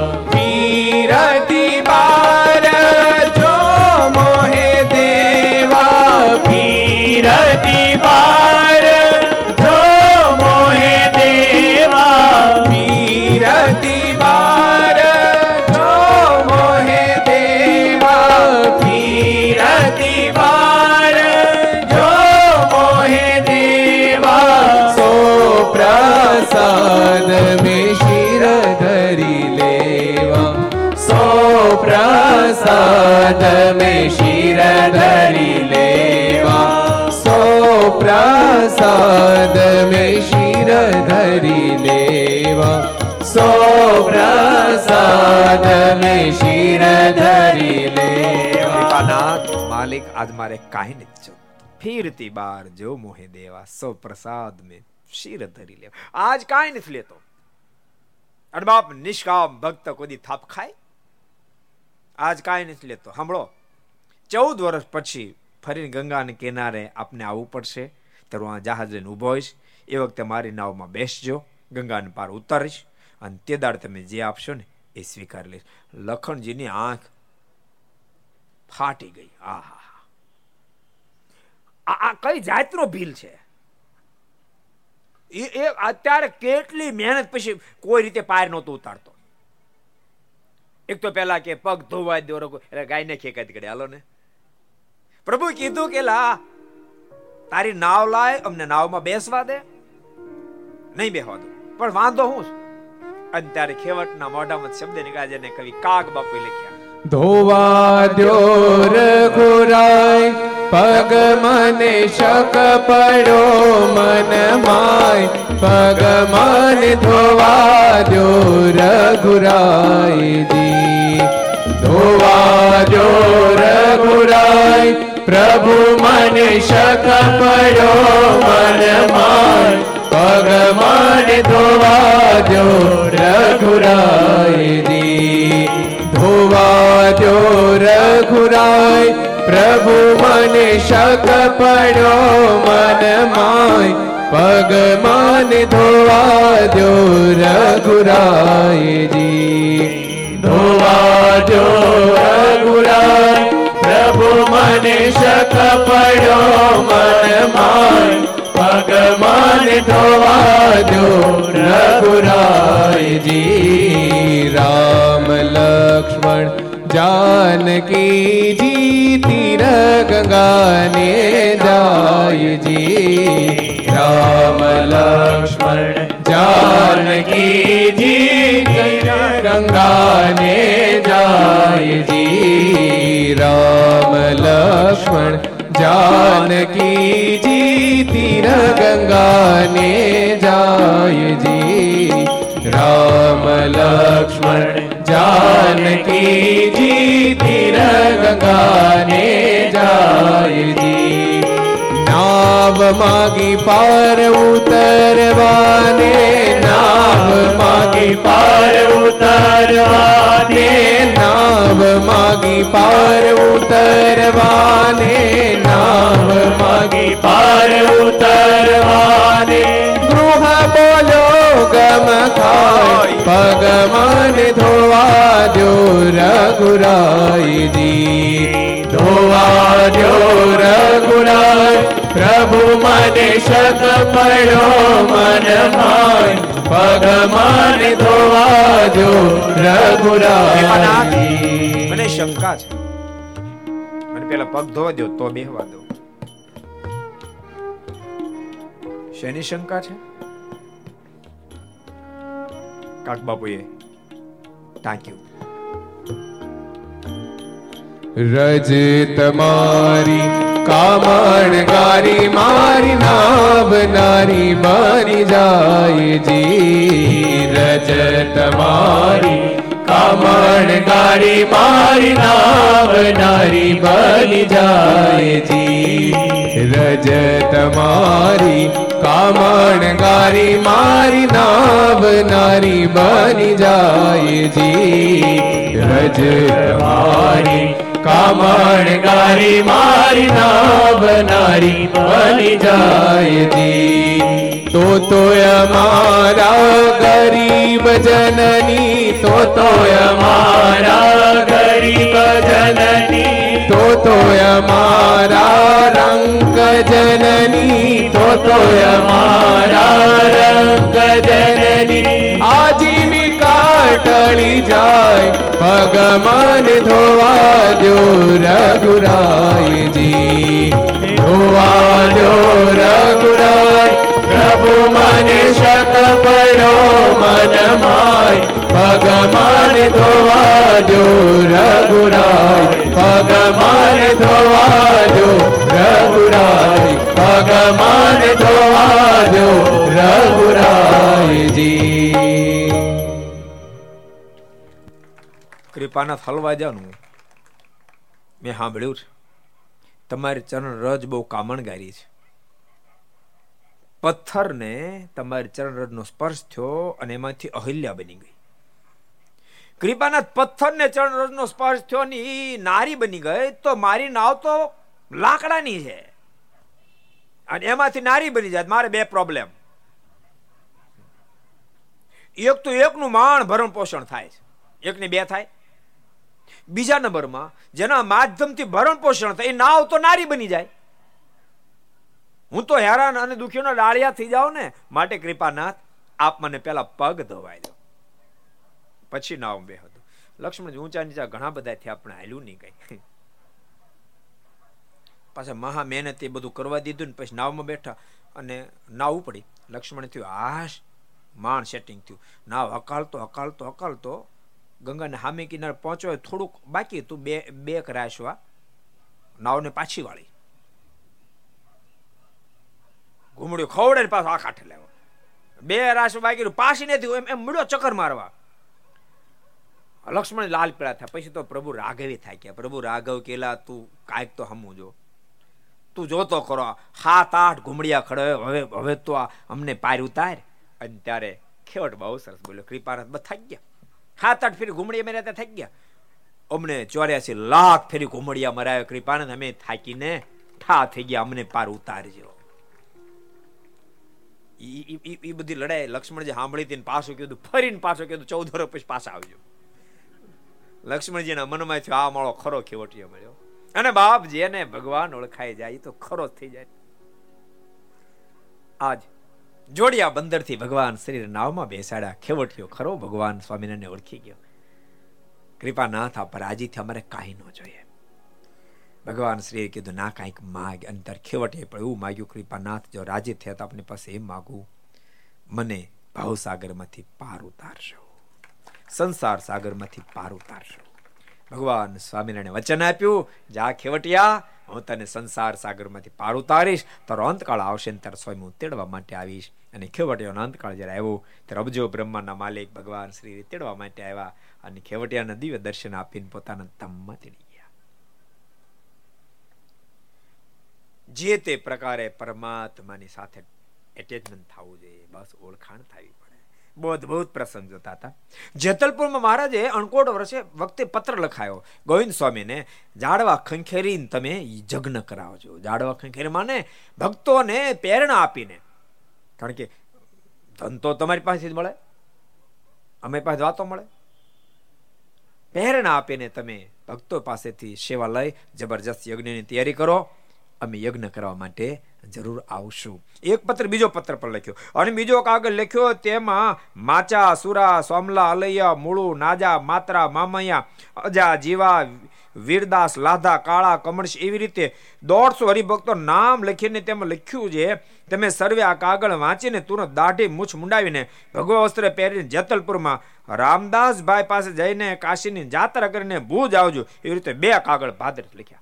સાધ મેં શિર ધરી લેવા સો પ્રસાદ મેં શિર ધરી લેવા સો પ્રસાદ મેં શિર ધરી લેવાનાથ માલિક આજ મારે કાંઈ નથી જોતું ફીરતી બાર જો મોહે દેવા સો પ્રસાદ મેં શિર ધરી લેવા આજ કાંઈ નથી લેતો અને બાપ નિષ્કામ ભક્ત કોદી થાપ ખાય આજ કાંઈ નથી લેતો. સાંભળો. ચૌદ વર્ષ પછી ફરીને ગંગાને કિનારે આપને આવવું પડશે. ત્યારે હું આ જહાજ લઈને ઊભો હોઈશ. એ વખતે મારી નાવમાં બેસજો. ગંગાને પાર ઉતારીશ અને તે દાડ તમે જે આપશો ને એ સ્વીકાર લઈશ. લખણજીની આંખ ફાટી ગઈ. આ આ કઈ જાતનો ભીલ છે? એ અત્યારે કેટલી મહેનત પછી કોઈ રીતે પાર નહોતો ઉતારતો. એક તો પેલા કે પગ ધોવા દો એટલે ગાયને ખેંકાતી કરે હાલો ને. પ્રભુ કીધું કે, લા, તારી નાવ લાય, અમને નાવમાં બેસવા દે. નહીં બેસવા દો. પણ વાંધો હું? અને ત્યારે ખેવટના મોઢામાં શબ્દ નીકળ્યા જેને કવિ કાગ બાપુ લખ્યા. ધોવા દ્યો રઘુરાય પગ મને શક પડો, મન માય. પગ મન ધોવા દો, રઘુરાય જી ધોવા દો, રઘુરાય. પ્રભુ મને શક પડો, મન માય. પગમાન ધોવા જો રઘુરાયજી ધોવા દો, રઘુરાય. પ્રભુ મને શક પડો મન માય પગમાન ધોવા દો રઘુરાયજી. ધોવા દો રઘુરાય, પ્રભુ મને શક પડો મન માય ભગવાન ધોવા દો રઘુરાયજી. રામ લક્ષ્મણ જાનકી જી તીર ગંગાને જાયજી રામ લક્ષ્મણ જાનકીજી ગંગાને જાયજી રામ લક્ષ્મણ જાનકીજી તીર ગંગાને જાયજી રામ લક્ષ્મણ જાનકી જી તીર ગંગાને જાયજી નાવ માગી પાર ઉતરવાને નાવ માગી પાર ઉતરવાને નાવ માગી પાર ઉતરવાને નાવ માગી પાર ઉતરવાને ગૃહ બોલો ગમ ખાય પગમન ધોવા દો. રઘુરાયજી ધોવા દો રઘુરાય પ્રભુ મને શક પડ્યો મન માય. પગમન ધોવા દો. રઘુરાયજી મને શંકા છે. મને પેલા પગ ધોવા દો તો બેહવા દો શેની શંકા છે? કાક બાપુએ ટાંક્યું રજ તમારી કામણ ગારી, મારી નાવ નારી બની જાય જી. રજ તમારી કામણ ગારી, મારી નાવ નારી બની જાય જી. રજ તમારી કામણ ગારી મારી નાવ નારી બની જાય જી. રજ તમારી કામણ ગારી મારી નાવ નારી બની જાય જી. તો તો અમારા ગરીબ જનની, તો તો અમારા ગરીબ જનની. તો તો અમારા રંગ જનની, તો તો અમારા રંગ જનની. આજીવિકા ટળી જાય, ભગવાન ધોવા દો રઘુરાયજી. ધોવા દો રઘુરાય, પ્રભુ મને શક પડો, મન માય. ભગવાન ધોવાજો રઘુરાય, ભગવાન ધોવાજો રઘુરાય, ભગવાન ધોવાજો રઘુરાયજી કૃપાના ફલવાજાનું મેં સાંભળ્યું છે. તમારી ચરણ રજ બહુ કામણગારી છે. પથ્થરને તમારી ચરણ રજનો સ્પર્શ થયો અને એમાંથી અહિલ્યા બની ગઈ. કૃપાનાથ પથ્થરને ચરણ રજનો સ્પર્શ થયો ને એ નારી બની ગઈ, તો મારી નાવ તો લાકડાની છે. અને એમાંથી નારી બની જાય, મારે બે પ્રોબ્લેમ એક તો એકનું માણ ભરણ પોષણ થાય છે. એકને બે થાય. બીજા નંબરમાં, જેના માધ્યમથી ભરણ પોષણ થાય, એ નાવ તો નારી બની જાય. હું તો હેરાન અને દુખીઓના ડાળિયા થઈ જાઉં ને, માટે કૃપાનાથ, આપ મને પેલા પગ ધોવાઈ દો. પછી નાવ બે હતું લક્ષ્મણ ઊંચા નીચા ઘણા બધા થયા, પણ હાલ્યું નહીં કઈ. પાછા મહા મહેનત એ બધું કરવા દીધું ને પછી નાવમાં બેઠા અને નાવ ઉપડી. લક્ષ્મણ થયું હાશ માણ સેટિંગ થયું. નાવ હકાલતો હકાલતો હકાલતો ગંગાને હામી કિનારે પહોંચો થોડુંક બાકી હતું, બે બે રાશવા નાવને પાછી વાળી. ઘૂમડ્યું ખવડે પાછો આ કાંઠે લેવો બે રાશ બાકી પાછી નથી એમ એમ મળ્યો ચક્કર મારવા. લક્ષ્મણ લાલ પીળા થયા પછી તો પ્રભુ રાઘવી થાય કે, પ્રભુ રાઘવ કેલા તું કાંઈક તો હમું જો. તું જોતો કરો. હાથ આઠ ઘૂમડિયા ખડે. હવે હવે તો આ અમને પાર ઉતાર. અને ત્યારે ખેવટ બહુ સરસ બોલ્યો. કૃપાનાથ, બસ થઈ ગયા. હાથ આઠ ફેરી ઘુમડિયા ત્યાં થઈ ગયા. અમને ચોર્યાસી લાખ ફેરી ઘુમડિયા મરાયો. કૃપાનંદ અમે થાકીને ઠા થઈ ગયા. અમને પાર ઉતારજો. એ બધી લડાઈ લક્ષ્મણજી સાંભળી હતી પાછું કીધું, ફરીને પાછું કીધું, ચૌદ વર્ષ પછી પાછા આવજો. લક્ષ્મણજીના મનમાં થયું, આ માળો ખરો ખેવટીયો મળ્યો. અને બાપ જેને ભગવાન ઓળખાઈ જાય તો ખરો થઈ જાય. આજ જોડિયા બંદરથી ભગવાન શ્રી નાવમાં બેસાડ્યા, ખેવટીયો ખરો ભગવાન સ્વામિનારાયણ ઓળખી ગયો. કૃપાનાથ આ થા પર અમારે કાંઈ ન જોઈએ. ભગવાન શ્રીએ કીધું, ના, કાંઈક માગ, અંતર ખેવટે પણ એવું માગ્યું કૃપાનાથ જો રાજી થયા તો આપની પાસે એમ માગું, મને ભાવસાગરમાંથી પાર ઉતારશો સંસાર સાગરમાંથી પાર ઉતારશો. ભગવાન સ્વામિનારાયણ વચન આપ્યું, જા ખેવટિયા, હું તને સંસાર સાગરમાંથી પાર ઉતારીશ, તારો અંતકાળ આવશે ને ત્યારે સ્વયં હું તેડવા માટે આવીશ. અને ખેવટિયાનો અંતકાળ જ્યારે આવ્યો, ત્યારે અબજો બ્રહ્માના માલિક ભગવાન શ્રી તેડવા માટે આવ્યા અને ખેવટિયાના દિવ્ય દર્શન આપીને પોતાના તમમાં તેડી જે તે પ્રકારે પરમાત્માની સાથે એટેચમેન્ટ થવું જોઈએ, બસ ઓળખાણ થવી બહુ અદભુત પ્રસંગ જોતા હતા. જેતલપુરમાં મહારાજે અણકોટ વર્ષે વખતે પત્ર લખાયો, ગોવિંદ સ્વામીને, જાડવા ખંખેરીને તમે જગ્ન કરાવજો. જાડવા ખંખેરી માને, ભક્તોને પ્રેરણા આપીને. કારણ કે ધન તો તમારી પાસેથી મળે. અમે પાસે વાતો મળે. પ્રેરણા આપીને તમે ભક્તો પાસેથી સેવા લઈ, જબરજસ્ત યજ્ઞની તૈયારી કરો. અમે યજ્ઞ કરવા માટે જરૂર આવશું. એક પત્ર બીજો પત્ર પર લખ્યો. અને બીજો કાગળ લખ્યો, તેમાં માચા, સુરા, સોમલા, અલૈયા, મૂળુ, નાજા, માત્રા, મામૈયા, અજા, જીવા, વીરદાસ, લાધા, કાળા, કમળશ એવી રીતે દોઢસો હરિભક્તો નામ લખીને તેમાં લખ્યું છે. તમે સર્વે આ કાગળ વાંચીને તુરંત દાઢી મૂછ મુંડાવીને ભગવા વસ્ત્ર પહેરીને જેતલપુરમાં રામદાસભાઈ પાસે જઈને કાશીની જાત્રા કરીને ભૂજ આવજો. એવી રીતે બે કાગળ ભાદર લખ્યા.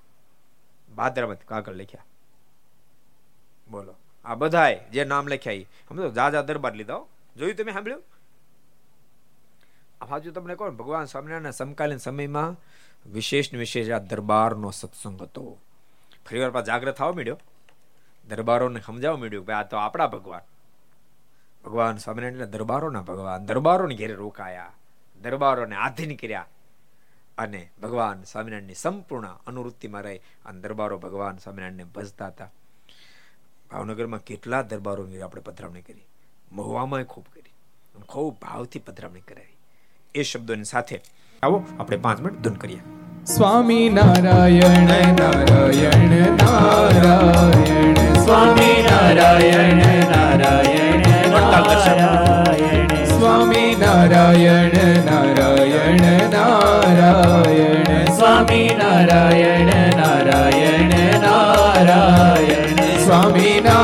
ભાદ્રવત કાગળ લખ્યા. બોલો. આ બધાય જે નામ લખ્યા સમજો જાજા દરબાર લીધા જોયું તમે સાંભળ્યું? બાજુ તમને કહો ભગવાન સ્વામિનારાયણ સમકાલીન સમયમાં વિશેષ વિશેષ આ દરબારનો સત્સંગ હતો. ફરી વાર જાગ્રત થવા મળ્યો દરબારોને સમજાવવા મળ્યું કે આ તો આપણા ભગવાન. ભગવાન સ્વામિનારાયણ દરબારોના ભગવાન. દરબારોને ઘેરે રોકાયા. દરબારોને આધીન કર્યા. અને ભગવાન સ્વામિનારાયણની સંપૂર્ણ અનુવૃત્તિમાં રહી. અને દરબારો ભગવાન સ્વામિનારાયણને ભજતા હતા. ભાવનગરમાં કેટલા દરબારો આપણે પધરામણી કરી. મહુવામાં ખૂબ કરી. ખૂબ ભાવથી પધરામણી કરાવી. એ શબ્દોની સાથે આવો આપણે પાંચ મિનિટ ધૂન કરીએ. સ્વામી નારાયણ નારાયણ નારાયણ, સ્વામી નારાયણ નારાયણ નારાયણ. સ્વામી નારાયણ નારાયણ નારાયણ. સ્વામી નારાયણ નારાયણ નારાયણ.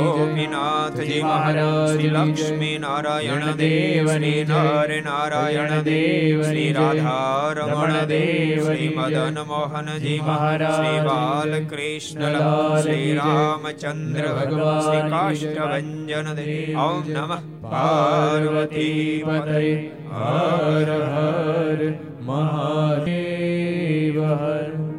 ગોપીનાથજી મહારાજ શ્રી. લક્ષ્મી નારાયણ દેવ શ્રી. નર નારાયણ દેવ શ્રી. રાધા રમણ દેવ શ્રી. મદન મોહનજી મહારાજ શ્રી બાલકૃષ્ણ શ્રી રામચંદ્ર ભગવાન શ્રી કાષ્ટભન દેવ ઓમ. નમઃ પાર્વતી પતય હર હર મહાદેવ હર